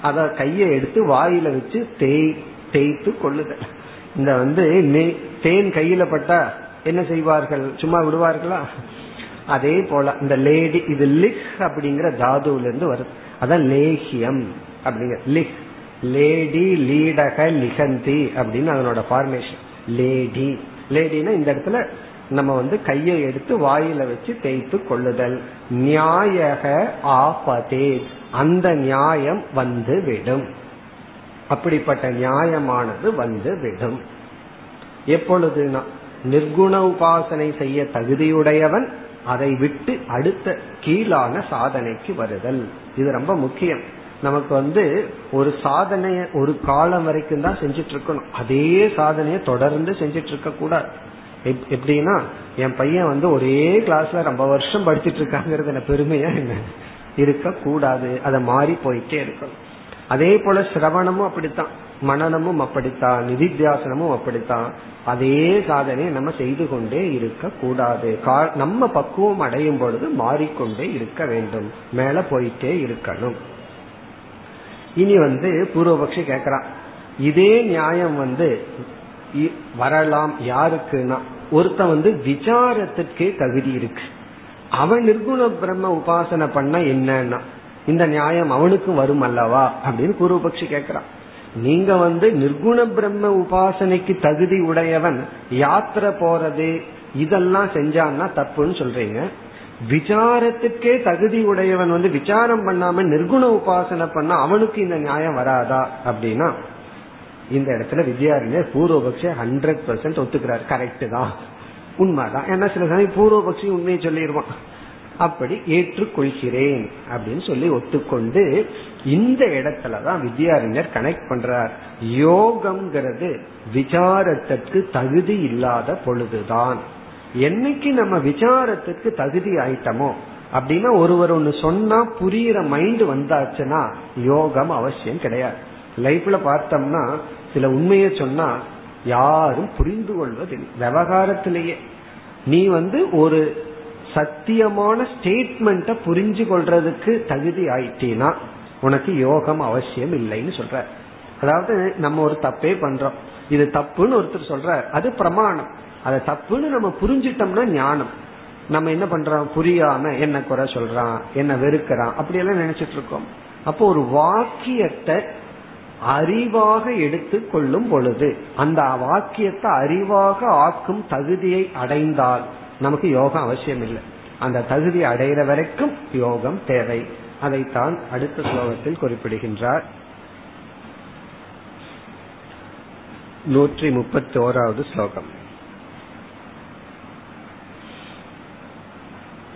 அத கையை எடுத்து வாயில வச்சு தேய் தேய்த்து கொள்ளுதல். இந்த வந்து தேன் கையில பட்டா என்ன செய்வார்கள்? சும்மா விடுவார்களா? அதே போல இந்த லேடி இது லிக் அப்படிங்கிற தாதுல இருந்து வருது. அதான் லேஹியம் அப்படிங்கிற லிக் லேடி லீடக லிகந்தி அப்படின்னு அதனோட ஃபார்மேஷன் லேடி. லேடினா இந்த இடத்துல நம்ம வந்து கையை எடுத்து வாயில வச்சு தேய்த்து கொள்ளுதல். நியாயக ஆபதே. அந்த நியாயம் வந்து விடும். அப்படிப்பட்ட நியாயமானது வந்து விடும். எப்பொழுதுனா நிர்குண உபாசனை செய்ய தகுதியுடையவன் அதை விட்டு அடுத்த கீழான சாதனைக்கு வருதல். இது ரொம்ப முக்கியம். நமக்கு வந்து ஒரு சாதனைய ஒரு காலம் வரைக்கும் தான் செஞ்சிட்டு இருக்கணும் அதே சாதனையை தொடர்ந்து செஞ்சிட்டு இருக்க கூடாது எப்படின்னா என் பையன் வந்து ஒரே கிளாஸ்ல ரொம்ப வருஷம் படிச்சிட்டு இருக்காங்கிறது என்ன பெருமையா என்ன? இருக்க கூடாது அதை மாறி போயிட்டே இருக்கணும். அதே போல சிரவணமும் அப்படித்தான். மனநமும் அப்படித்தான் நிதித்தியாசனமும் அப்படித்தான். அதே சாதனையை நம்ம செய்து கொண்டே இருக்க கூடாது. நம்ம பக்குவம் அடையும் பொழுது மாறிக்கொண்டே இருக்க வேண்டும். மேல போயிட்டே இருக்கணும். இனி வந்து பூர்வபக்ஷி கேக்குறான் இதே நியாயம் வந்து வரலாம் யாருக்குன்னா ஒருத்தன் வந்து விசாரத்திற்கே தகுதி இருக்கு. அவன் நிர்குண பிரம்ம உபாசனை பண்ண என்னன்னா இந்த நியாயம் அவனுக்கும் வரும் அல்லவா? அப்படின்னு பூர்வபக்ஷி கேக்குறான் நீங்க வந்து நிர்குண பிரம்ம உபாசனைக்கு தகுதி உடையவன் யாத்திரை போறது இதெல்லாம் செஞ்சான்னா தப்புன்னு சொல்றீங்க. விசாரத்துக்கே தகுதி உடையவன் வந்து விசாரம் பண்ணாம நிர்குண உபாசனை பண்ண அவனுக்கு இந்த நியாயம் வராதா அப்படின்னா இந்த இடத்துல வித்யாரண்யர் பூர்வபக்ஷ ஹண்ட்ரட் பர்சன்ட் ஒத்துக்கிறார். கரெக்ட் தான். உண்மைதான். ஏன்னா சில சமயம் பூர்வபக்ஷி உண்மையை சொல்லிடுவான் அப்படி ஏற்றுக்கொள்கிறேன் அப்படின்னு சொல்லி ஒத்துக்கொண்டு இந்த இடத்துலதான் வித்யாரண்யர் கனெக்ட் பண்றார். யோகம்ங்கிறது விசாரத்திற்கு தகுதி இல்லாத பொழுதுதான். என்னைக்கு நம்ம விசாரத்திற்கு தகுதி ஆயிட்டமோ அப்படின்னா ஒருவர் ஒன்னு சொன்னா புரியுற மைண்ட் வந்தாச்சுன்னா யோகம் அவசியம் கிடையாது. லைஃப்ல பார்த்தோம்னா சில உண்மையை சொன்னா யாரும் புரிந்து கொள்வது விவகாரத்திலேயே. நீ வந்து ஒரு சத்தியமான ஸ்டேட்மெண்ட்டை புரிஞ்சு கொள்றதுக்கு தகுதி ஆயிட்டீனா உனக்கு யோகம் அவசியம் இல்லைன்னு சொல்ற. அதாவது நம்ம ஒரு தப்பே பண்றோம். இது தப்புன்னு ஒருத்தர் சொல்ற அது பிரமாணம். அதை தப்புன்னு நம்ம புரிஞ்சிட்டோம்னா ஞானம். நம்ம என்ன பண்றோம்? புரியாம என்ன குறை சொல்றான்? என்ன வெறுக்கிறான்? அப்படியெல்லாம் நினைச்சிட்டு இருக்கோம். அப்போ ஒரு வாக்கியத்தை அறிவாக எடுத்து கொள்ளும் பொழுது அந்த வாக்கியத்தை அறிவாக ஆக்கும் தகுதியை அடைந்தால் நமக்கு யோகம் அவசியம் இல்லை அந்த தகுதி அடைகிற வரைக்கும் யோகம் தேவை அதைத்தான் அடுத்த ஸ்லோகத்தில் குறிப்பிடுகின்றார் நூற்றி முப்பத்தி ஓராவது ஸ்லோகம்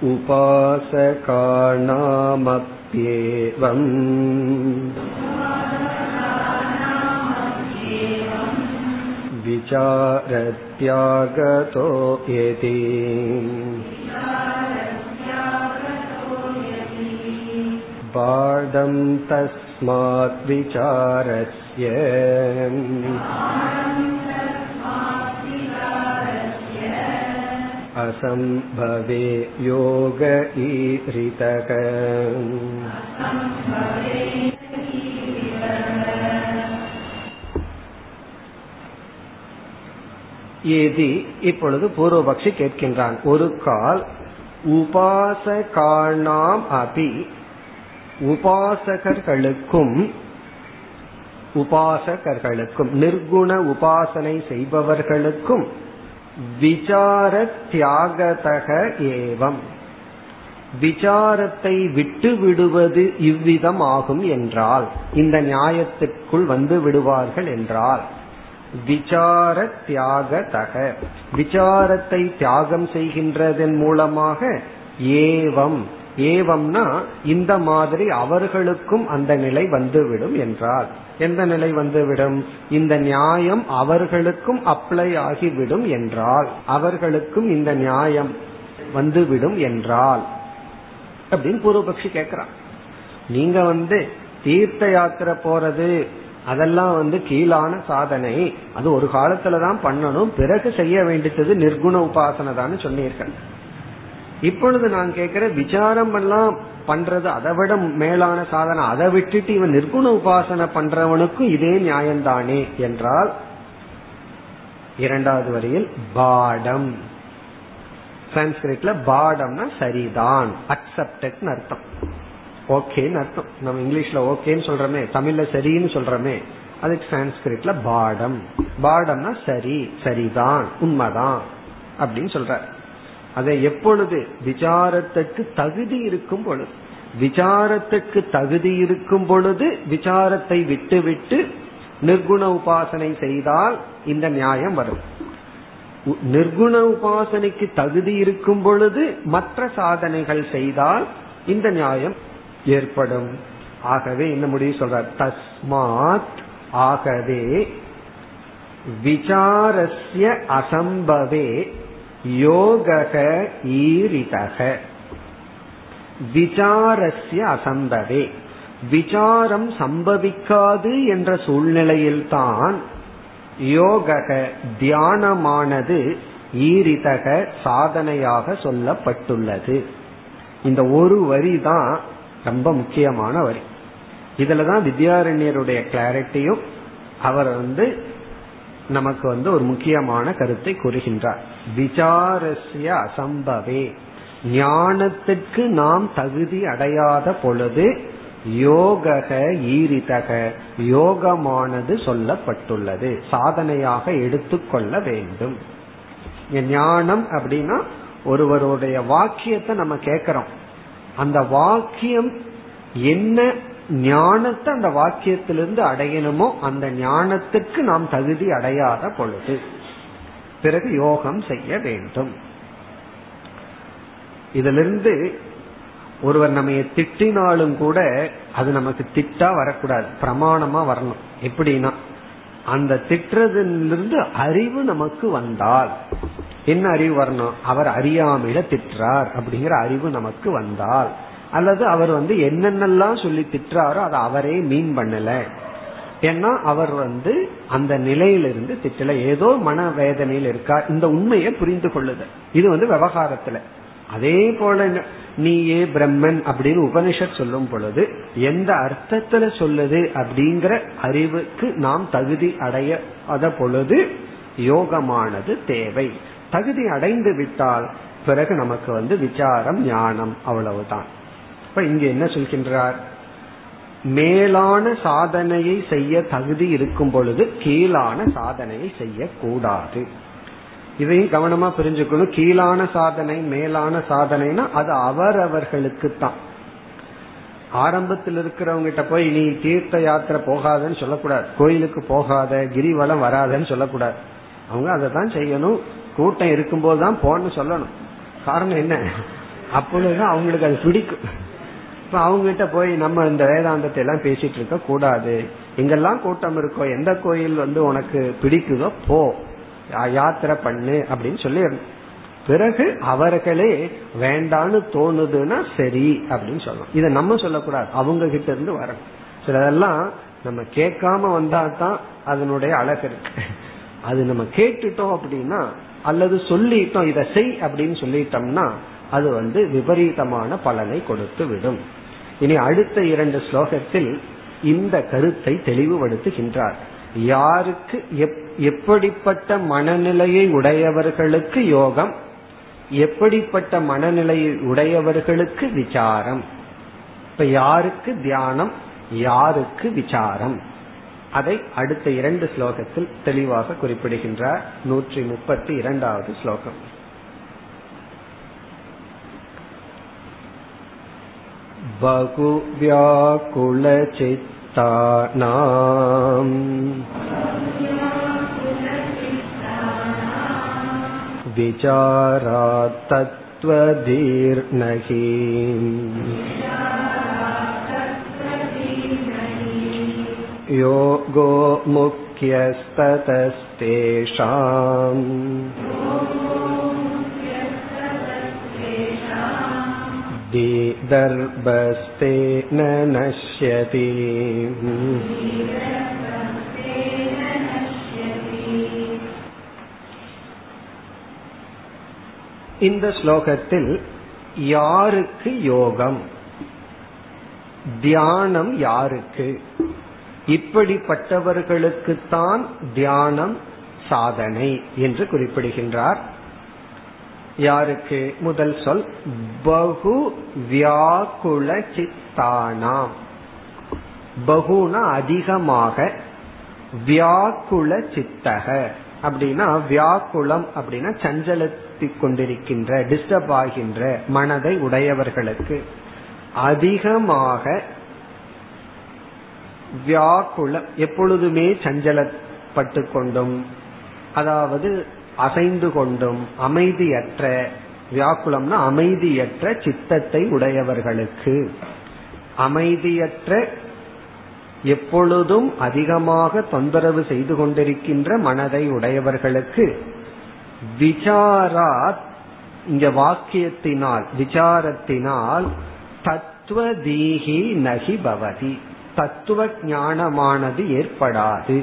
उपासकाणामप्येवम् विचारत्यागतो यति बाढं तस्मात् विचारस्य असम्भवे योग ईरितक ஏதி இப்பொழுது பூர்வபக்ஷி கேட்கின்றான். ஒரு கால் உபாசகானாம் அபி உபாசகர்களுக்கும் உபாசகர்களுக்கும் நிர்குண உபாசனை செய்பவர்களுக்கும் விசார தியாகதக ஏவம். விசாரத்தை விட்டு விடுவது இவ்விதம் ஆகும் என்றால் இந்த நியாயத்திற்குள் வந்து விடுவார்கள் என்றால் விசார தியாகதக விசாரத்தை தியாகம் செய்கின்றதன் மூலமாக ஏவம். ஏவம்னா இந்த மாதிரி அவர்களுக்கும் அந்த நிலை வந்துவிடும் என்றார். எந்த நிலை வந்துவிடும்? இந்த நியாயம் அவர்களுக்கும் அப்ளை ஆகிவிடும் என்றால். அவர்களுக்கும் இந்த நியாயம் வந்துவிடும் என்றால். அப்படின்னு பூர்வபக்ஷி கேக்குறான். நீங்க வந்து தீர்த்த யாத்திரை போறது அதெல்லாம் வந்து கீழான சாதனை. அது ஒரு காலத்துலதான் பண்ணணும். பிறகு செய்ய வேண்டியது நிர்குண உபாசனை தான் சொன்னீர்கள். இப்பொழுது நான் கேட்கிற விசாரம் எல்லாம் பண்றது அதை விட மேலான சாதனை அதை விட்டுட்டு இவன் நிர்குண உபாசனை பண்றவனுக்கும் இதே நியாயம்தானே என்றால் இரண்டாவது வரியில் பாடம். சான்ஸ்கிரிட்ல பாடம்னா சரிதான். அக்செப்டட் அர்த்தம். ஓகேன்னு அர்த்தம். நம்ம இங்கிலீஷ்ல ஓகேன்னு சொல்றோமே தமிழ்ல சரின்னு சொல்றோமே அதுக்கு சான்ஸ்கிரிட்ல பாடம். பாடம்னா சரி சரிதான் உண்மைதான் அப்படின்னு சொல்ற அதை எப்பொழுது? விசாரத்துக்கு தகுதி இருக்கும் பொழுது. விசாரத்துக்கு தகுதி இருக்கும் பொழுது விசாரத்தை விட்டு விட்டு நிர்குண உபாசனை செய்தால் இந்த நியாயம் வரும். நிர்குண உபாசனைக்கு தகுதி இருக்கும் பொழுது மற்ற சாதனைகள் செய்தால் இந்த நியாயம் ஏற்படும். ஆகவே என்ன முடிவு சொல்ற தஸ்மாத் ஆகவே விசாரஸ்ய அசம்பவே யோகக ஈரிதக. விசாரஸ்ய அசம்பவே. விசாரம் சம்பவிக்காது என்ற சூழ்நிலையில்தான் யோகக தியானமானது ஈரிதக சாதனையாக சொல்லப்பட்டுள்ளது. இந்த ஒரு வரி தான் ரொம்ப முக்கியமான வரி இதுலதான் வித்யாரண்யருடைய கிளாரிட்டியும் அவர் வந்து நமக்கு வந்து ஒரு முக்கியமான கருத்தை கூறுகின்றார். விசாரஸ்ய அசம்பவே. ஞானத்துக்கு நாம் தகுதி அடையாத பொழுது யோகக ஈரிதக. யோகமானது சொல்லப்பட்டுள்ளது. சாதனையாக எடுத்துக்கொள்ள வேண்டும். ஞானம் அப்படின்னா ஒருவருடைய வாக்கியத்தை நம்ம கேட்கிறோம். அந்த வாக்கியம் என்ன ஞானத்தை அந்த வாக்கியத்திலிருந்து அடையணுமோ அந்த ஞானத்துக்கு நாம் தகுதி அடையாத பொழுது பிறகு யோகம் செய்ய வேண்டும். இதிலிருந்து ஒருவர் நம்ம திட்டினாலும் கூட அது நமக்கு திட்டா வரக்கூடாது பிரமாணமா வரணும். எப்படின்னா அந்த திட்டுறதிலிருந்து அறிவு நமக்கு வந்தால் என்ன அறிவு வரணும்? அவர் அறியாமையில திட்டுறார் அப்படிங்கிற அறிவு நமக்கு வந்தால் அல்லது அவர் வந்து என்னென்னலாம் சொல்லி திட்டுறாரோ அதை அவரே மீன் பண்ணல. ஏன்னா அவர் வந்து அந்த நிலையிலிருந்து திட்டல. ஏதோ மன வேதனையில் இருக்கார். இந்த உண்மையை புரிந்து கொள்ளுது. இது வந்து விவகாரத்துல. அதே போல நீயே பிரம்மன் அப்படின்னு உபனிஷத் சொல்லும் பொழுது எந்த அர்த்தத்துல சொல்லுது அப்படிங்கிற அறிவுக்கு நாம் தகுதி அடைய அத பொழுது யோகமானது தேவை. தகுதி அடைந்து விட்டால் பிறகு நமக்கு வந்து விசாரம் ஞானம் அவ்வளவுதான். இப்ப இங்க என்ன சொல்கின்றார்? மேலான சாதனையை செய்ய தகுதி இருக்கும் பொழுது கீழான சாதனையை செய்யக்கூடாது. இதையும் கவனமா புரிஞ்சுக்கணும். கீழான சாதனை மேலான சாதனைனா அது அவரவர்களுக்கு தான் ஆரம்பத்தில் இருக்கிறவங்கிட்ட போய் நீ தீர்த்த யாத்திரை போகாதன்னு சொல்லக்கூடாது. கோயிலுக்கு போகாத கிரிவலம் வராதன்னு சொல்லக்கூடாது. அவங்க அதை தான் செய்யணும். கூட்டம் இருக்கும்போது தான் போன்னு சொல்லணும். காரணம் என்ன? அப்பொழுது அவங்களுக்கு அது பிடிக்கும். இப்ப அவங்க கிட்ட போய் நம்ம இந்த வேதாந்தத்தை எல்லாம் பேசிட்டு இருக்க கூடாது. எங்கெல்லாம் கூட்டம் இருக்கோ எந்த கோயில் வந்து உனக்கு பிடிக்குதோ போ. யாத்திரை பண்ணு அப்படின்னு சொல்லி பிறகு அவர்களே வேண்டான்னு தோணுதுன்னா சரி அப்படின்னு சொல்லணும். இதை நம்ம சொல்லக்கூடாது. அவங்க கிட்ட இருந்து வரணும். சிலதெல்லாம் நம்ம கேட்காம வந்தா தான் அதனுடைய அழகு இருக்கு. அது நம்ம கேட்டுட்டோம் அப்படின்னா அல்லது சொல்லிட்டோம் இதை செய் அப்படின்னு சொல்லிட்டோம்னா அது வந்து விபரீதமான பலனை கொடுத்து விடும். இனி அடுத்த இரண்டு ஸ்லோகத்தில் இந்த கருத்தை தெளிவுபடுத்துகின்றார். யாருக்கு எப்படிப்பட்ட மனநிலையை உடையவர்களுக்கு யோகம் எப்படிப்பட்ட மனநிலையை உடையவர்களுக்கு விசாரம். இப்ப யாருக்கு தியானம் யாருக்கு விசாரம்? அதை அடுத்த இரண்டு ஸ்லோகத்தில் தெளிவாக குறிப்பிடுகின்றார் நூற்றி முப்பத்தி இரண்டாவது ஸ்லோகம் बहुव्याकुलचित्तानाम् विचारात् योगो मुख्यस्ततस्तेषाम् दीदर्भस्ते न नश्यति இந்த ஸ்லோகத்தில் யாருக்கு யோகம் தியானம் யாருக்கு இப்படிப்பட்டவர்களுக்குத்தான் தியானம் சாதனை என்று குறிப்பிடுகின்றார். யாருக்கு? முதல் சொல் பகு வியாக்குல சித்தானாம். பகுனா அதிகமாக வியாக்குல சித்தக. அப்படின்னா வியாக்குலம் அப்படின்னா சஞ்சலத்தி கொண்டிருக்கின்ற டிஸ்டர்ப் ஆகின்ற மனதை உடையவர்களுக்கு. அதிகமாக வியாக்குலம் எப்பொழுதுமே சஞ்சலப்பட்டு கொண்டும் அதாவது அசைந்து கொண்டும் அமைதியற்ற வியாக்குலம்னா அமைதியற்ற சித்தத்தை உடையவர்களுக்கு. அமைதியற்ற எப்பொழுதும் அதிகமாக தொந்தரவு செய்து கொண்டிருக்கின்ற மனதை உடையவர்களுக்கு விசாராத் இங்க வாக்கியத்தினால் விசாரத்தினால் தத்துவ தீகி நகி பவதி. தத்துவ ஞானமானது ஏற்படாது.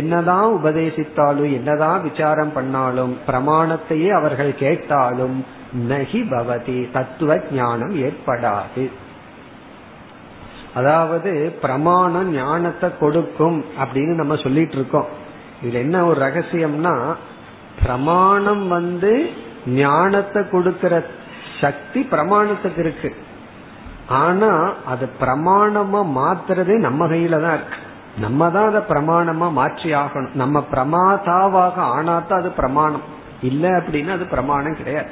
என்னதான் உபதேசித்தாலும் என்னதான் விசாரம் பண்ணாலும் பிரமாணத்தையே அவர்கள் கேட்டாலும் நகி பவதி தத்துவ ஞானம் ஏற்படாது. அதாவது பிரமாணம் ஞானத்தை கொடுக்கும் அப்படின்னு நம்ம சொல்லிட்டு இருக்கோம் இதுல என்ன ஒரு ரகசியம்னா பிரமாணம் வந்து ஞானத்தை கொடுக்கிற சக்தி பிரமாணத்துக்கு இருக்கு. ஆனா அது பிரமாணமா மாத்துறதே நம்ம கையில தான் இருக்கு. நம்ம தான் அதை பிரமாணமா மாற்றி ஆகணும். நம்ம பிரமாதாவாக ஆனாதான் அது பிரமாணம். இல்ல அப்படின்னா அது பிரமாணம் கிடையாது.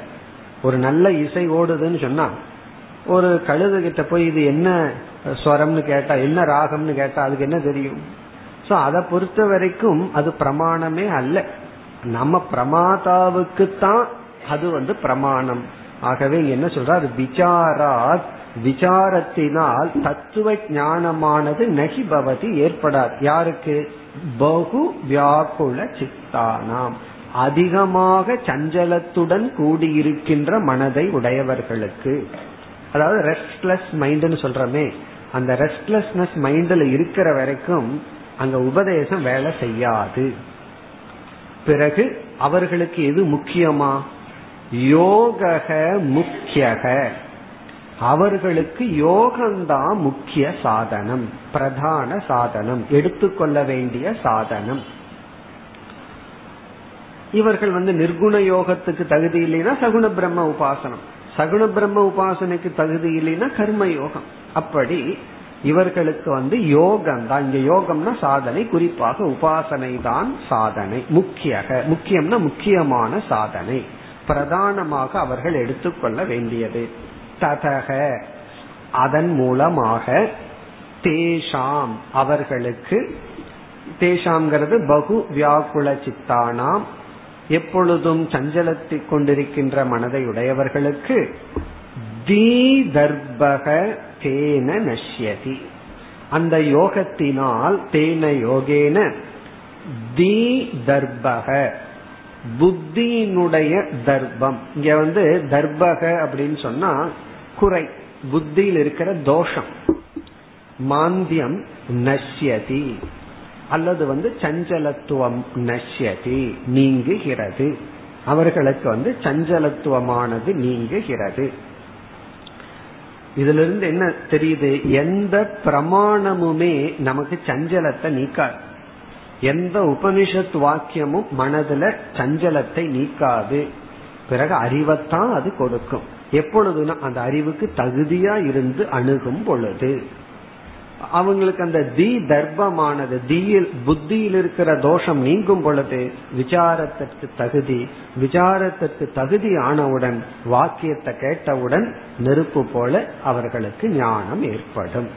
ஒரு நல்ல இசை ஓடுதுன்னு சொன்னா ஒரு கழுது கிட்ட போய் இது என்ன ஸ்வரம்னு கேட்டா என்ன ராகம்னு கேட்டா அதுக்கு என்ன தெரியும்? சோ அதை பொறுத்த வரைக்கும் அது பிரமாணமே அல்ல. நம்ம பிரமாதாவுக்கு தான் அது வந்து பிரமாணம். ஆகவே என்ன சொல்றாரு? விசாராத் விசாரத்தினால் தத்துவ ஞானமானது நகி பவதி ஏற்படாது. யாருக்கு? பகு வியாக்குல சித்தானாம். அதிகமாக சஞ்சலத்துடன் கூடியிருக்கின்ற மனதை உடையவர்களுக்கு. அதாவது ரெஸ்ட்லெஸ் மைண்ட்னு சொல்றமே. அந்த ரெஸ்ட்லெஸ்னஸ் மைண்ட்ல இருக்கிற வரைக்கும் அங்க உபதேசம் வேலை செய்யாது. பிறகு அவர்களுக்கு எது முக்கியமா? யோக முக்கியக அவர்களுக்கு யோகம்தான் முக்கிய சாதனம் பிரதான சாதனம் எடுத்துக்கொள்ள வேண்டிய சாதனம். இவர்கள் வந்து நிர்குண யோகத்துக்கு தகுதி இல்லைன்னா சகுண பிரம்ம உபாசனம். சகுண பிரம்ம உபாசனைக்கு தகுதி இல்லைன்னா கர்ம யோகம். அப்படி இவர்களுக்கு வந்து யோகம் தான் இங்க யோகம்னா சாதனை குறிப்பாக உபாசனை தான் சாதனை முக்கிய முக்கியம்னா முக்கியமான சாதனை. பிரதானமாக அவர்கள் எடுத்துக்கொள்ள வேண்டியது. ததக. அதன் மூலமாக தேஷாம் அவர்களுக்கு தேஷாம்ங்கிறது பகு வியாக்குல சித்தானாம் எப்பொழுதும் சஞ்சலத்தை கொண்டிருக்கின்ற மனதை உடையவர்களுக்கு தீதர்பக தேன நஷ்யதி. அந்த யோகத்தினால் தேன யோகேன தீ தர்பக புத்தியினுடைய தர்பம். இங்க வந்து தர்பக அப்படின்னு சொன்னா குறை புத்தியில் இருக்கிற தோஷம். மாந்தியம் நஷ்யதி. அல்லது வந்து சஞ்சலத்துவம் நஷ்யதி நீங்குகிறது. அவர்களுக்கு வந்து சஞ்சலத்துவமானது நீங்குகிறது. இதுல இருந்து என்ன தெரியுது? எந்த பிரமாணமுமே நமக்கு சஞ்சலத்தை நீக்காது. எந்த உபனிஷத் வாக்கியமும் மனதுல சஞ்சலத்தை நீக்காது. பிறகு அறிவைத்தான் அது கொடுக்கும். எப்பொழுதுனா அந்த அறிவுக்கு தகுதியா இருந்து அணுகும் பொழுது. அவங்களுக்கு அந்த தி தர்ப்பமானது தீயில் புத்தியில் இருக்கிற தோஷம் நீங்கும் பொழுது விசாரத்திற்கு தகுதி விசாரத்திற்கு தகுதி ஆனவுடன் வாக்கியத்தை கேட்டவுடன் நெருப்பு போல அவர்களுக்கு ஞானம் ஏற்படும்.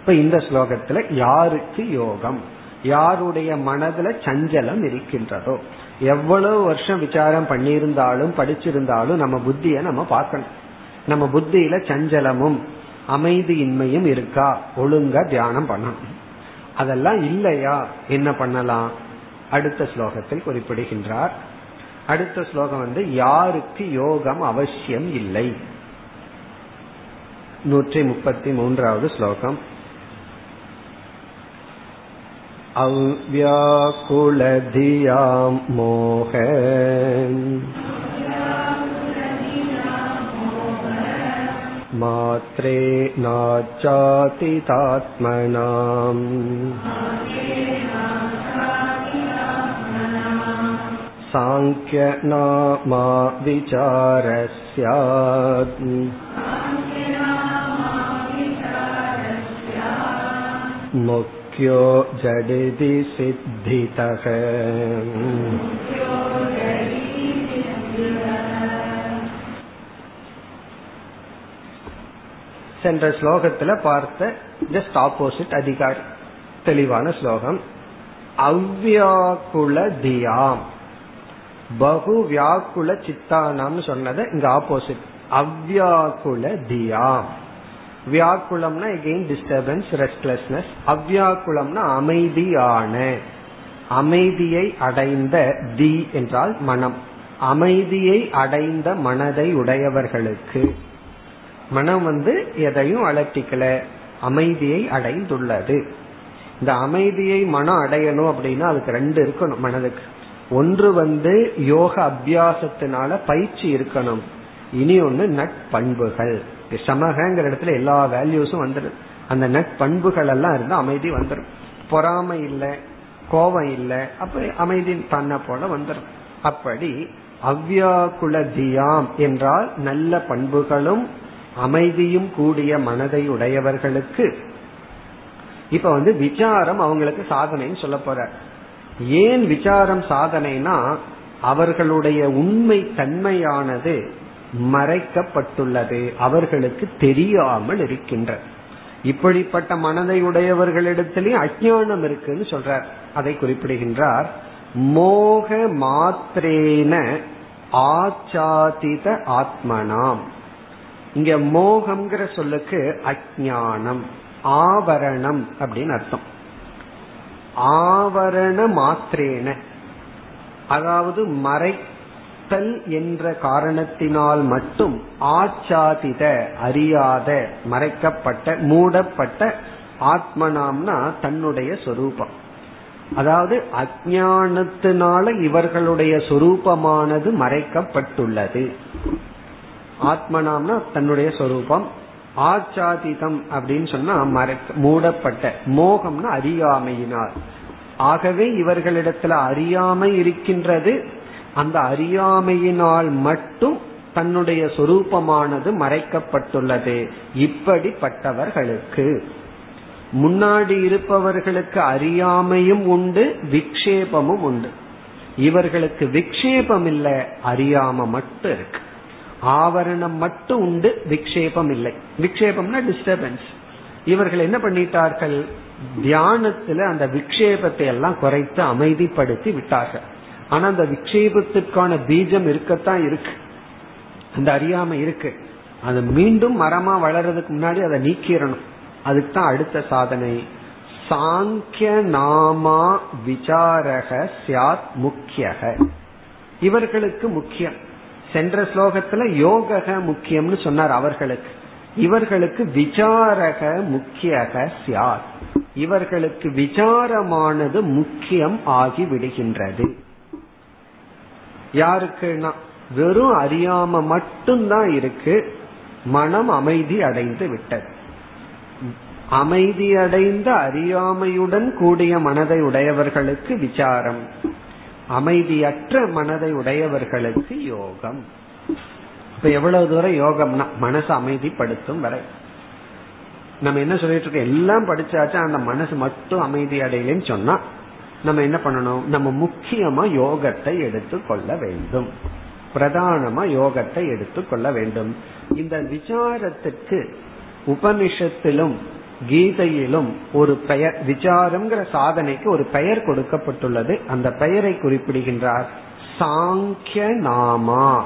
இப்ப இந்த ஸ்லோகத்துல யாருக்கு யோகம்? யாருடைய மனதுல சஞ்சலம் இருக்கின்றதோ? எவ்வளவு வருஷம் விசாரம் பண்ணியிருந்தாலும் படிச்சிருந்தாலும் நம்ம புத்திய நம்ம பார்க்கணும். நம்ம புத்தியில சஞ்சலமும் அமைதியின்மையும் இருக்கா? ஒழுங்கா தியானம் பண்ணணும். அதெல்லாம் இல்லையா? என்ன பண்ணலாம்? அடுத்த ஸ்லோகத்தில் குறிப்பிடுகின்றார். அடுத்த ஸ்லோகம் வந்து யாருக்கு யோகம் அவசியம் இல்லை? நூற்றி முப்பத்தி மூன்றாவது ஸ்லோகம். अव्याकुलधियां मोह मात्रे नाचातितात्मनाम् साङ्ख्यनामा विचारस्यात् முக்கியோ ஜடிதி சித்திதக. சென்ற ஸ்லோகத்துல பார்த்த ஜஸ்ட் ஆப்போசிட் அதிகார். தெளிவான ஸ்லோகம். அவ்வியாக்குல தியாம். பகு வியாக்குல சித்தானாம் சொன்னதை இங்க ஆப்போசிட் அவ்வியாக்குல தியாம். வியாக்குலம்னா எகெயின் டிஸ்டர்பன்ஸ் ரெஸ்ட்லெஸ்னஸ் அவ்வியாக்குலம்னா அமைதியான அமைதியை அடைந்த தி என்றால் மனம். அமைதியை அடைந்த மனதை உடையவர்களுக்கு மனம் வந்து எதையும் அலட்டிக்கல அமைதியை அடைந்துள்ளது. இந்த அமைதியை மனம் அடையணும் அப்படின்னா அதுக்கு ரெண்டு இருக்கணும் மனதுக்கு. ஒன்று வந்து யோக அபியாசத்தினால பயிற்சி இருக்கணும். இனி ஒன்று நட்பண்புகள். சமகங்கிற இடத்துல எல்லா வேல்யூஸும் வந்துடும் அந்த நட்பண்புகள் எல்லாம் இருந்தா அமைதி வந்துடும் பொறாமை இல்லை கோபம் இல்லை அப்ப அமைதி தன்னை போல வந்துடும் அப்படி அவ்யாக்குல தியாம் என்றால் நல்ல பண்புகளும் அமைதியும் கூடிய மனதை உடையவர்களுக்கு. இப்ப வந்து விசாரம் அவங்களுக்கு சாதனைன்னு சொல்ல போற. ஏன் விசாரம் சாதனைனா அவர்களுடைய உண்மை தன்மையானது மறைக்கப்பட்டுள்ளது. அவர்களுக்கு தெரியாமல் இருக்கின்ற. இப்படிப்பட்ட மனதை உடையவர்களிடத்திலேயும் அஜானம் இருக்குன்னு சொல்றார். அதை குறிப்பிடுகின்றார். மோக மாத்திரேன ஆச்சாதித ஆத்மனாம். இங்க மோகம்ங்கிற சொல்லுக்கு அஜானம் ஆவரணம் அப்படின்னு அர்த்தம். ஆவரண மாத்திரேன. அதாவது மறை மறைத்தல் என்ற காரணத்தினால் மட்டும் ஆச்சாதித அறியாத மறைக்கப்பட்ட மூடப்பட்ட ஆத்மனாம்னா தன்னுடைய சொரூபம். அதாவது அஜானத்தினால இவர்களுடைய சொரூபமானது மறைக்கப்பட்டுள்ளது. ஆத்மனாம்னா தன்னுடைய சொரூபம். ஆச்சாதிதம் அப்படின்னு சொன்னா மறைக்க மூடப்பட்ட மோகம்னா அறியாமையினால். ஆகவே இவர்களிடத்துல அறியாமை இருக்கின்றது. அந்த அறியாமையினால் மட்டும் தன்னுடைய சொரூபமானது மறைக்கப்பட்டுள்ளது இப்படிப்பட்டவர்களுக்கு. முன்னாடி இருப்பவர்களுக்கு அறியாமையும் உண்டு விக்ஷேபமும் உண்டு. இவர்களுக்கு விக்ஷேபம் இல்லை அறியாம மட்டும் இருக்கு. ஆவரணம் மட்டும் உண்டு விக்ஷேபம் இல்லை விக்ஷேபம்னா டிஸ்டர்பன்ஸ் இவர்கள் என்ன பண்ணிட்டார்கள்? தியானத்துல அந்த விக்ஷேபத்தை எல்லாம் குறைத்து அமைதிப்படுத்தி விட்டார்கள். ஆனா அந்த விக்ஷேபத்துக்கான பீஜம் இருக்கத்தான் இருக்கு. அந்த அறியாமை இருக்கு. அது மீண்டும் மரமா வளர்றதுக்கு முன்னாடி அதை நீக்கிடணும் அதுக்கு தான் அடுத்த சாதனை. சாங்கிய நாமா விசாரக சியாத் முக்கியக. இவர்களுக்கு முக்கியம். சென்ற ஸ்லோகத்துல யோக முக்கியம்னு சொன்னார் அவர்களுக்கு. இவர்களுக்கு விசாரக முக்கியக சியாத் இவர்களுக்கு விசாரமானது முக்கியம் ஆகி விடுகின்றது யாருக்குன்னா வெறும் அறியாம மட்டும்தான் இருக்கு. மனம் அமைதி அடைந்து விட்டது. அமைதியடைந்த அறியாமையுடன் கூடிய மனதை உடையவர்களுக்கு விசாரம். அமைதியற்ற மனதை உடையவர்களுக்கு யோகம். இப்ப எவ்வளவு தூரம் யோகம்னா மனசு அமைதிப்படுத்தும் வரை. நம்ம என்ன சொல்லிட்டு இருக்கோம்? எல்லாம் படிச்சாச்சா அந்த மனசு மட்டும் அமைதி அடையலன்னு சொன்னா நம்ம என்ன பண்ணணும்? நம்ம முக்கியமா யோகத்தை எடுத்துக்கொள்ள வேண்டும். பிரதானமா யோகத்தை எடுத்துக்கொள்ள வேண்டும். இந்த விசாரத்துக்கு உபனிஷத்திலும் கீதையிலும் ஒரு பெயர் விசாரம்ங்கிற சாதனைக்கு ஒரு பெயர் கொடுக்கப்பட்டுள்ளது. அந்த பெயரை குறிப்பிடுகின்றார். சாங்கிய நாமா.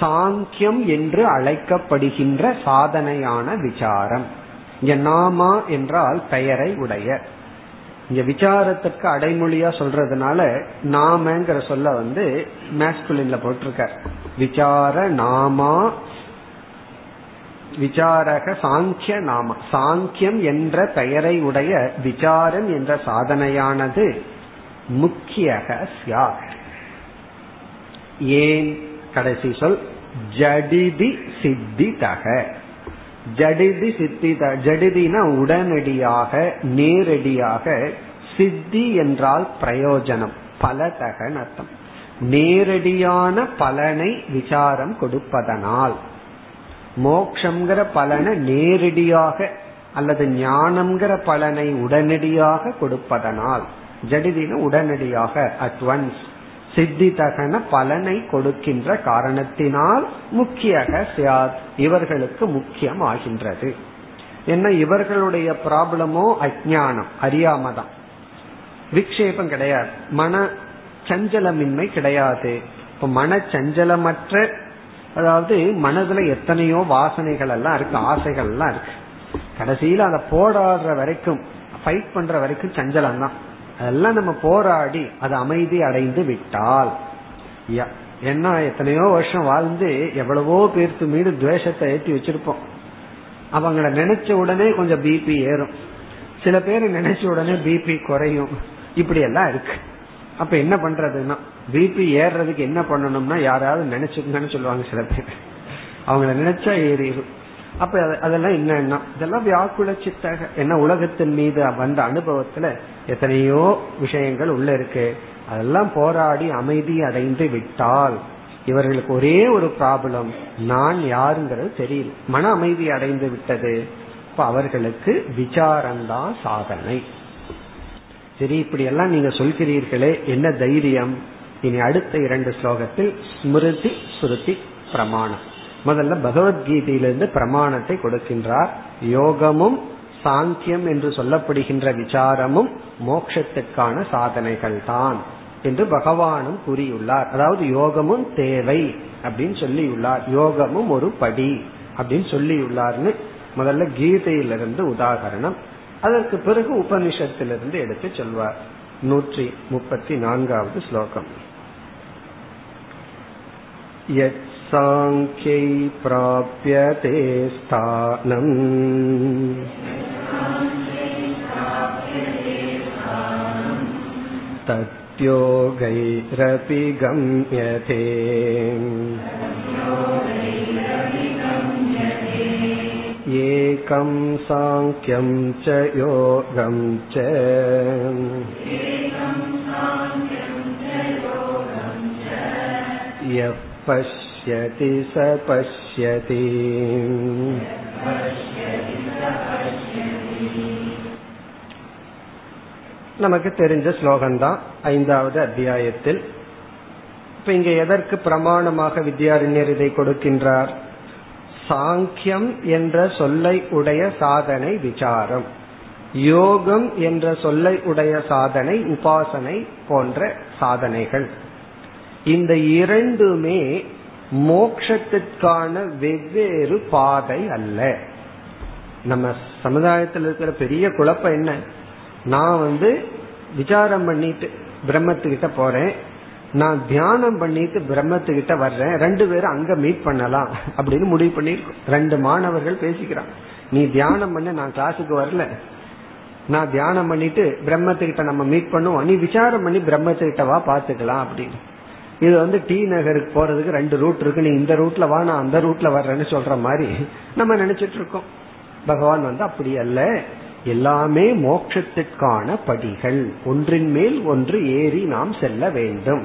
சாங்கியம் என்று அழைக்கப்படுகின்ற சாதனையான விசாரம். இங்க நாமா என்றால் பெயரை உடைய. இங்க விசாரத்திற்கு அடைமொழியா சொல்றதுனால நாமங்கிற சொல்ல வந்து மேஸ்குலின்ல போட்டிருக்க விசார நாமா விசாரக சாங்கிய நாம. சாங்கியம் என்ற பெயரை உடைய விசாரம் என்ற சாதனையானது முக்கிய ஏன்? கடைசி சொல் ஜடிதி சித்திதக. ஜடிதி சித்தித ஜடிதினா உடனடியாக நேரடியாக சித்தி என்றால் பிரயோஜனம் பலதகன் அர்த்தம். நேரடியான பலனை விசாரம் கொடுப்பதனால் மோக்ஷங்கிற பலனை நேரடியாக அல்லது ஞானம்ங்கிற பலனை உடனடியாக கொடுப்பதனால் ஜடிதின உடனடியாக அட்வான்ஸ் சித்திதகன பலனை கொடுக்கின்ற காரணத்தினால் முக்கியக சியாத் இவர்களுக்கு முக்கியம் ஆகின்றது என்ன இவர்களுடைய ப்ராப்ளமோ அஜானம் அறியாமதான். விக்ஷேபம் கிடையாது. மன சஞ்சலமின்மை கிடையாது. இப்ப மன சஞ்சலமற்ற அதாவது மனதுல எத்தனையோ வாசனைகள் எல்லாம் இருக்கு ஆசைகள் எல்லாம் இருக்கு. கடைசியில அதை போராடுற வரைக்கும் ஃபைட் பண்ற வரைக்கும் சஞ்சலம் தான் அதெல்லாம் நம்ம போராடி அது அமைதி அடைந்து விட்டால். என்ன எத்தனையோ வருஷம் வாழ்ந்து எவ்வளவோ பேர்த்து மீது துவேஷத்தை ஏற்றி வச்சிருப்போம். அவங்கள நினைச்ச உடனே கொஞ்சம் பிபி ஏறும். சில பேர் நினைச்ச உடனே பிபி குறையும். இப்படி எல்லாம் இருக்கு. அப்ப என்ன பண்றதுன்னா பிபி ஏறுறதுக்கு என்ன பண்ணணும்னா யாராவது நினைச்சுக்கங்கன்னு சொல்லுவாங்க சில பேர். அவங்கள நினைச்சா ஏறிடும் அப்ப அதெல்லாம் என்னன்னா இதெல்லாம் வியாக்குல சித்தக என்ன உலகத்தின் மீது வந்த அனுபவத்துல எத்தனையோ விஷயங்கள் உள்ள இருக்கு. அதெல்லாம் போராடி அமைதி அடைந்து விட்டால் இவர்களுக்கு ஒரே ஒரு ப்ராப்ளம் நான் யாருங்கிறது தெரியல. மன அமைதி அடைந்து விட்டது. இப்ப அவர்களுக்கு விசாரம்தான் சாதனை. சரி இப்படி எல்லாம் நீங்க சொல்கிறீர்களே என்ன தைரியம்? இனி அடுத்த இரண்டு ஸ்லோகத்தில் ஸ்மிருதி சுருதி பிரமாணம். முதல்ல பகவத்கீதையிலிருந்து பிரமாணத்தை கொடுக்கின்றார். யோகமும் சாங்கியம் என்று சொல்லப்படுகின்ற விசாரமும் மோட்சத்துக்கான சாதனைகள் தான் என்று பகவானும் கூறியுள்ளார். அதாவது யோகமும் தேவை அப்படின்னு சொல்லியுள்ளார். யோகமும் ஒரு படி அப்படின்னு சொல்லியுள்ளார்னு முதல்ல கீதையிலிருந்து உதாகரணம். அதற்கு பிறகு உபனிஷத்திலிருந்து எடுத்து சொல்வார். நூற்றி முப்பத்தி நான்காவது ஸ்லோகம். साङ्ख्यै प्राप्यते स्थानम् तत्योगैरपि गम्यते एकं साङ्ख्यं च योगं च यः पश्य पश्यति स पश्यति நமக்கு தெரிஞ்ச ஸ்லோகம்தான் ஐந்தாவது அத்தியாயத்தில் இப்ப இங்க எதற்கு பிரமாணமாக வித்யாரண்யர் இதை கொடுக்கின்றார் சாங்கியம் என்ற சொல்லை உடைய சாதனை விசாரம் யோகம் என்ற சொல்லை உடைய சாதனை உபாசனை போன்ற சாதனைகள் இந்த இரண்டுமே மோக்ஷத்திற்கான வெவ்வேறு பாதை அல்ல. நம்ம சமுதாயத்தில் இருக்கிற பெரிய குழப்பம் என்ன? நான் வந்து விசாரம் பண்ணிட்டு பிரம்மத்துக்கிட்ட போறேன். நான் தியானம் பண்ணிட்டு பிரம்மத்துக்கிட்ட வர்றேன். ரெண்டு பேரும் அங்க மீட் பண்ணலாம் அப்படின்னு முடிவு பண்ணிருக்கோம் ரெண்டு மாணவர்கள் பேசிக்கிறான் நீ தியானம் பண்ண நான் கிளாஸுக்கு வரல. நான் தியானம் பண்ணிட்டு பிரம்மத்துக்கிட்ட நம்ம மீட் பண்ணுவோம். நீ விசாரம் பண்ணி பிரம்மத்துக்கிட்ட வா பாத்துக்கலாம் அப்படின்னு. இது வந்து டி நகருக்கு போறதுக்கு ரெண்டு ரூட் இருக்கு. நீ இந்த ரூட்ல வா நான் அந்த ரூட்ல வர்றேன்னு சொல்ற மாதிரி நம்ம நினைச்சிட்டு இருக்கோம். பகவான் வந்து அப்படி அல்ல. எல்லாமே மோட்சத்திற்கான படிகள். ஒன்றின் மேல் ஒன்று ஏறி நாம் செல்ல வேண்டும்.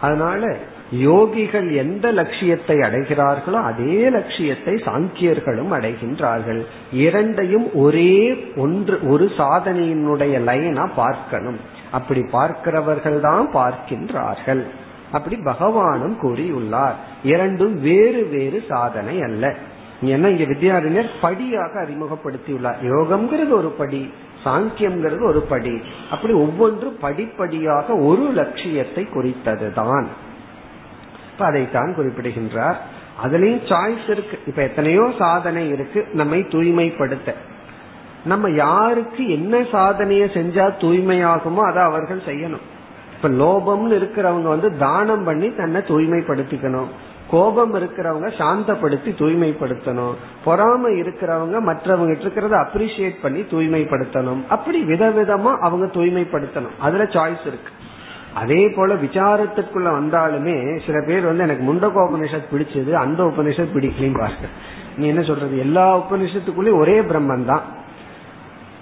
அதனால யோகிகள் எந்த லட்சியத்தை அடைகிறார்களோ அதே லட்சியத்தை சாங்கியர்களும் அடைகின்றார்கள். இரண்டையும் ஒரே ஒன்று ஒரு சாதனையினுடைய லைனா பார்க்கணும். அப்படி பார்க்கிறவர்கள் தான் பார்க்கின்றார்கள். அப்படி பகவானும் கூறியுள்ளார். இரண்டும் வேறு வேறு சாதனை அல்ல. ஏன்னா இங்க வித்யாரண்யர் படியாக அறிமுகப்படுத்தியுள்ளார். யோகம்ங்கிறது ஒரு படி சாங்கியம்ங்கிறது ஒரு படி. அப்படி ஒவ்வொன்று படிப்படியாக ஒரு லட்சியத்தை குறித்ததுதான். இப்ப அதைத்தான் குறிப்பிடுகின்றார். அதுலயும் சாய்ஸ் இருக்கு. இப்ப எத்தனையோ சாதனை இருக்கு. நம்மை தூய்மைப்படுத்த. நம்ம யாருக்கு என்ன சாதனையை செஞ்சா தூய்மையாகுமோ அதை அவர்கள் செய்யணும். இப்ப லோபம்னு இருக்கிறவங்க வந்து தானம் பண்ணி தன்னை தூய்மைப்படுத்திக்கணும். கோபம் இருக்கிறவங்க சாந்தப்படுத்தி தூய்மைப்படுத்தணும். பொறாமை இருக்கிறவங்க மற்றவங்க இருக்கிறத அப்ரிசியேட் பண்ணி தூய்மைப்படுத்தணும். அப்படி விதவிதமா அவங்க தூய்மைப்படுத்தணும். அதுல சாய்ஸ் இருக்கு. அதே போல விசாரத்துக்குள்ள வந்தாலுமே சில பேர் வந்து எனக்கு முண்டகோ உபநிஷத் பிடிச்சது அந்த உபனிஷத் பிடிக்கலையும் பாருங்க நீ என்ன சொல்றது? எல்லா உபநிஷத்துக்குள்ளயும் ஒரே பிரம்மன் தான்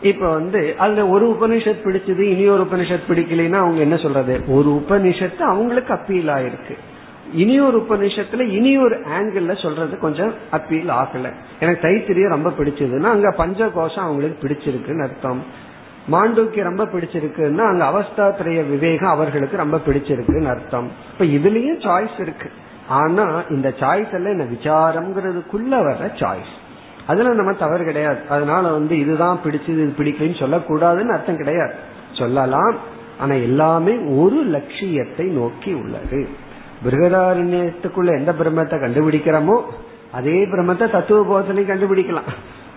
இப்ப வந்து அதுல ஒரு உபனிஷத் பிடிச்சது இனி ஒரு உபனிஷத் பிடிக்கலைன்னா அவங்க என்ன சொல்றது? ஒரு உபனிஷத்து அவங்களுக்கு அப்பீல் ஆயிருக்கு. இனி ஒரு உபநிஷத்துல இனி ஒரு ஆங்கிள் சொல்றது கொஞ்சம் அப்பீல் ஆகல. எனக்கு தைத்திரியம் ரொம்ப பிடிச்சதுன்னா அங்க பஞ்சகோஷம் அவங்களுக்கு பிடிச்சிருக்குன்னு அர்த்தம். மாண்டூக்கி ரொம்ப பிடிச்சிருக்குன்னா அங்க அவஸ்தாத்திரைய விவேகம் அவர்களுக்கு ரொம்ப பிடிச்சிருக்குன்னு அர்த்தம். இப்ப இதுலயும் சாய்ஸ் இருக்கு. ஆனா இந்த சாய்ஸ் எல்லாம் என்ன விசாரம்ங்கிறதுக்குள்ள வர சாய்ஸ் அதுல நம்ம தவறு கிடையாது. அதனால வந்து இதுதான் பிடிச்சது இது பிடிக்கலன்னு சொல்லக்கூடாதுன்னு அர்த்தம் கிடையாது. சொல்லலாம். ஆனா எல்லாமே ஒரு லட்சியத்தை நோக்கி உள்ளது. பிருகதாரண்யத்துக்குள்ள எந்த பிரம்மத்தை கண்டுபிடிக்கிறோமோ அதே பிரம்மத்தை தத்துவ போதனையும் கண்டுபிடிக்கலாம்.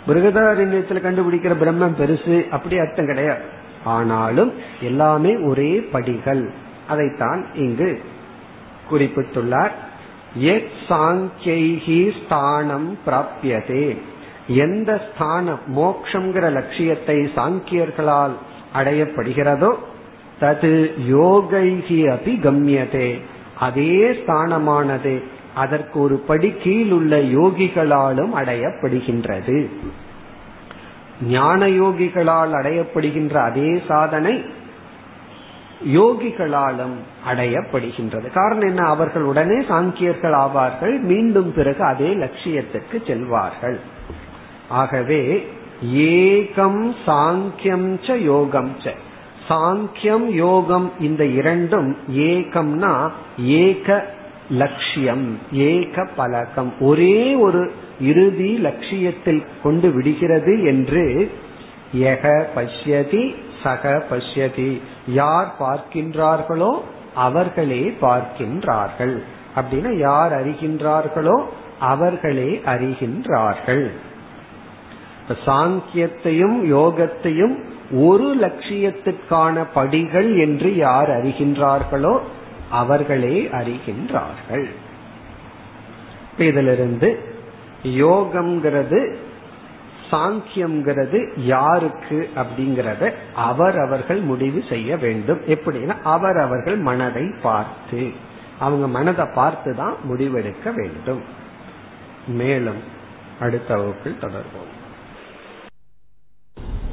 பிருகதாரண்யத்துல கண்டுபிடிக்கிற பிரம்மம் பெருசு அப்படி அர்த்தம் கிடையாது. ஆனாலும் எல்லாமே ஒரே படிகள். அதைத்தான் இங்கு குறிப்பிட்டுள்ளார். எத் சாங்கியைஹி ஸ்தானம் பிராபியதே. எந்த ஸ்தானம் மோக்ஷங்கிற லட்சியத்தை சாங்கியர்களால் அடையப்படுகிறதோ தது யோகைகி அபி கம்யதே அதே ஸ்தானமானது அதற்கு ஒரு படி கீழ் உள்ள யோகிகளாலும் அடையப்படுகின்றது. ஞான யோகிகளால் அடையப்படுகின்ற அதே சாதனை யோகிகளாலும் அடையப்படுகின்றது. காரணம் என்ன? அவர்கள் உடனே சாங்கியர்கள் ஆவார்கள் மீண்டும் பிறகு அதே லட்சியத்துக்கு செல்வார்கள். ஆகவே ஏகம் சாங்கியம் ச யோகம் ச. சாங்கியம் யோகம் இந்த இரண்டும் ஏகம்னா ஏக லட்சியம் ஏக பலகம் ஒரே ஒரு இறுதி லட்சியத்தில் கொண்டு விடுகிறது என்று எக பஷ்யதி சக பஷ்யதி. யார் பார்க்கின்றார்களோ அவர்களே பார்க்கின்றார்கள். அப்படின்னா யார் அறிகின்றார்களோ அவர்களே அறிகின்றார்கள். சாங்கியத்தையும் யோகத்தையும் ஒரு லட்சியத்துக்கான படிகள் என்று யார் அறிகின்றார்களோ அவர்களே அறிகின்றார்கள். இதிலிருந்து யோகம்ங்கிறது சாங்கியம்ங்கிறது யாருக்கு அப்படிங்கறத அவர்கள் முடிவு செய்ய வேண்டும். எப்படின்னா அவர் அவர்கள் மனதை பார்த்து அவங்க மனதை பார்த்து தான் முடிவெடுக்க வேண்டும். மேலும் அடுத்த வகுப்பில் தொடர்போம்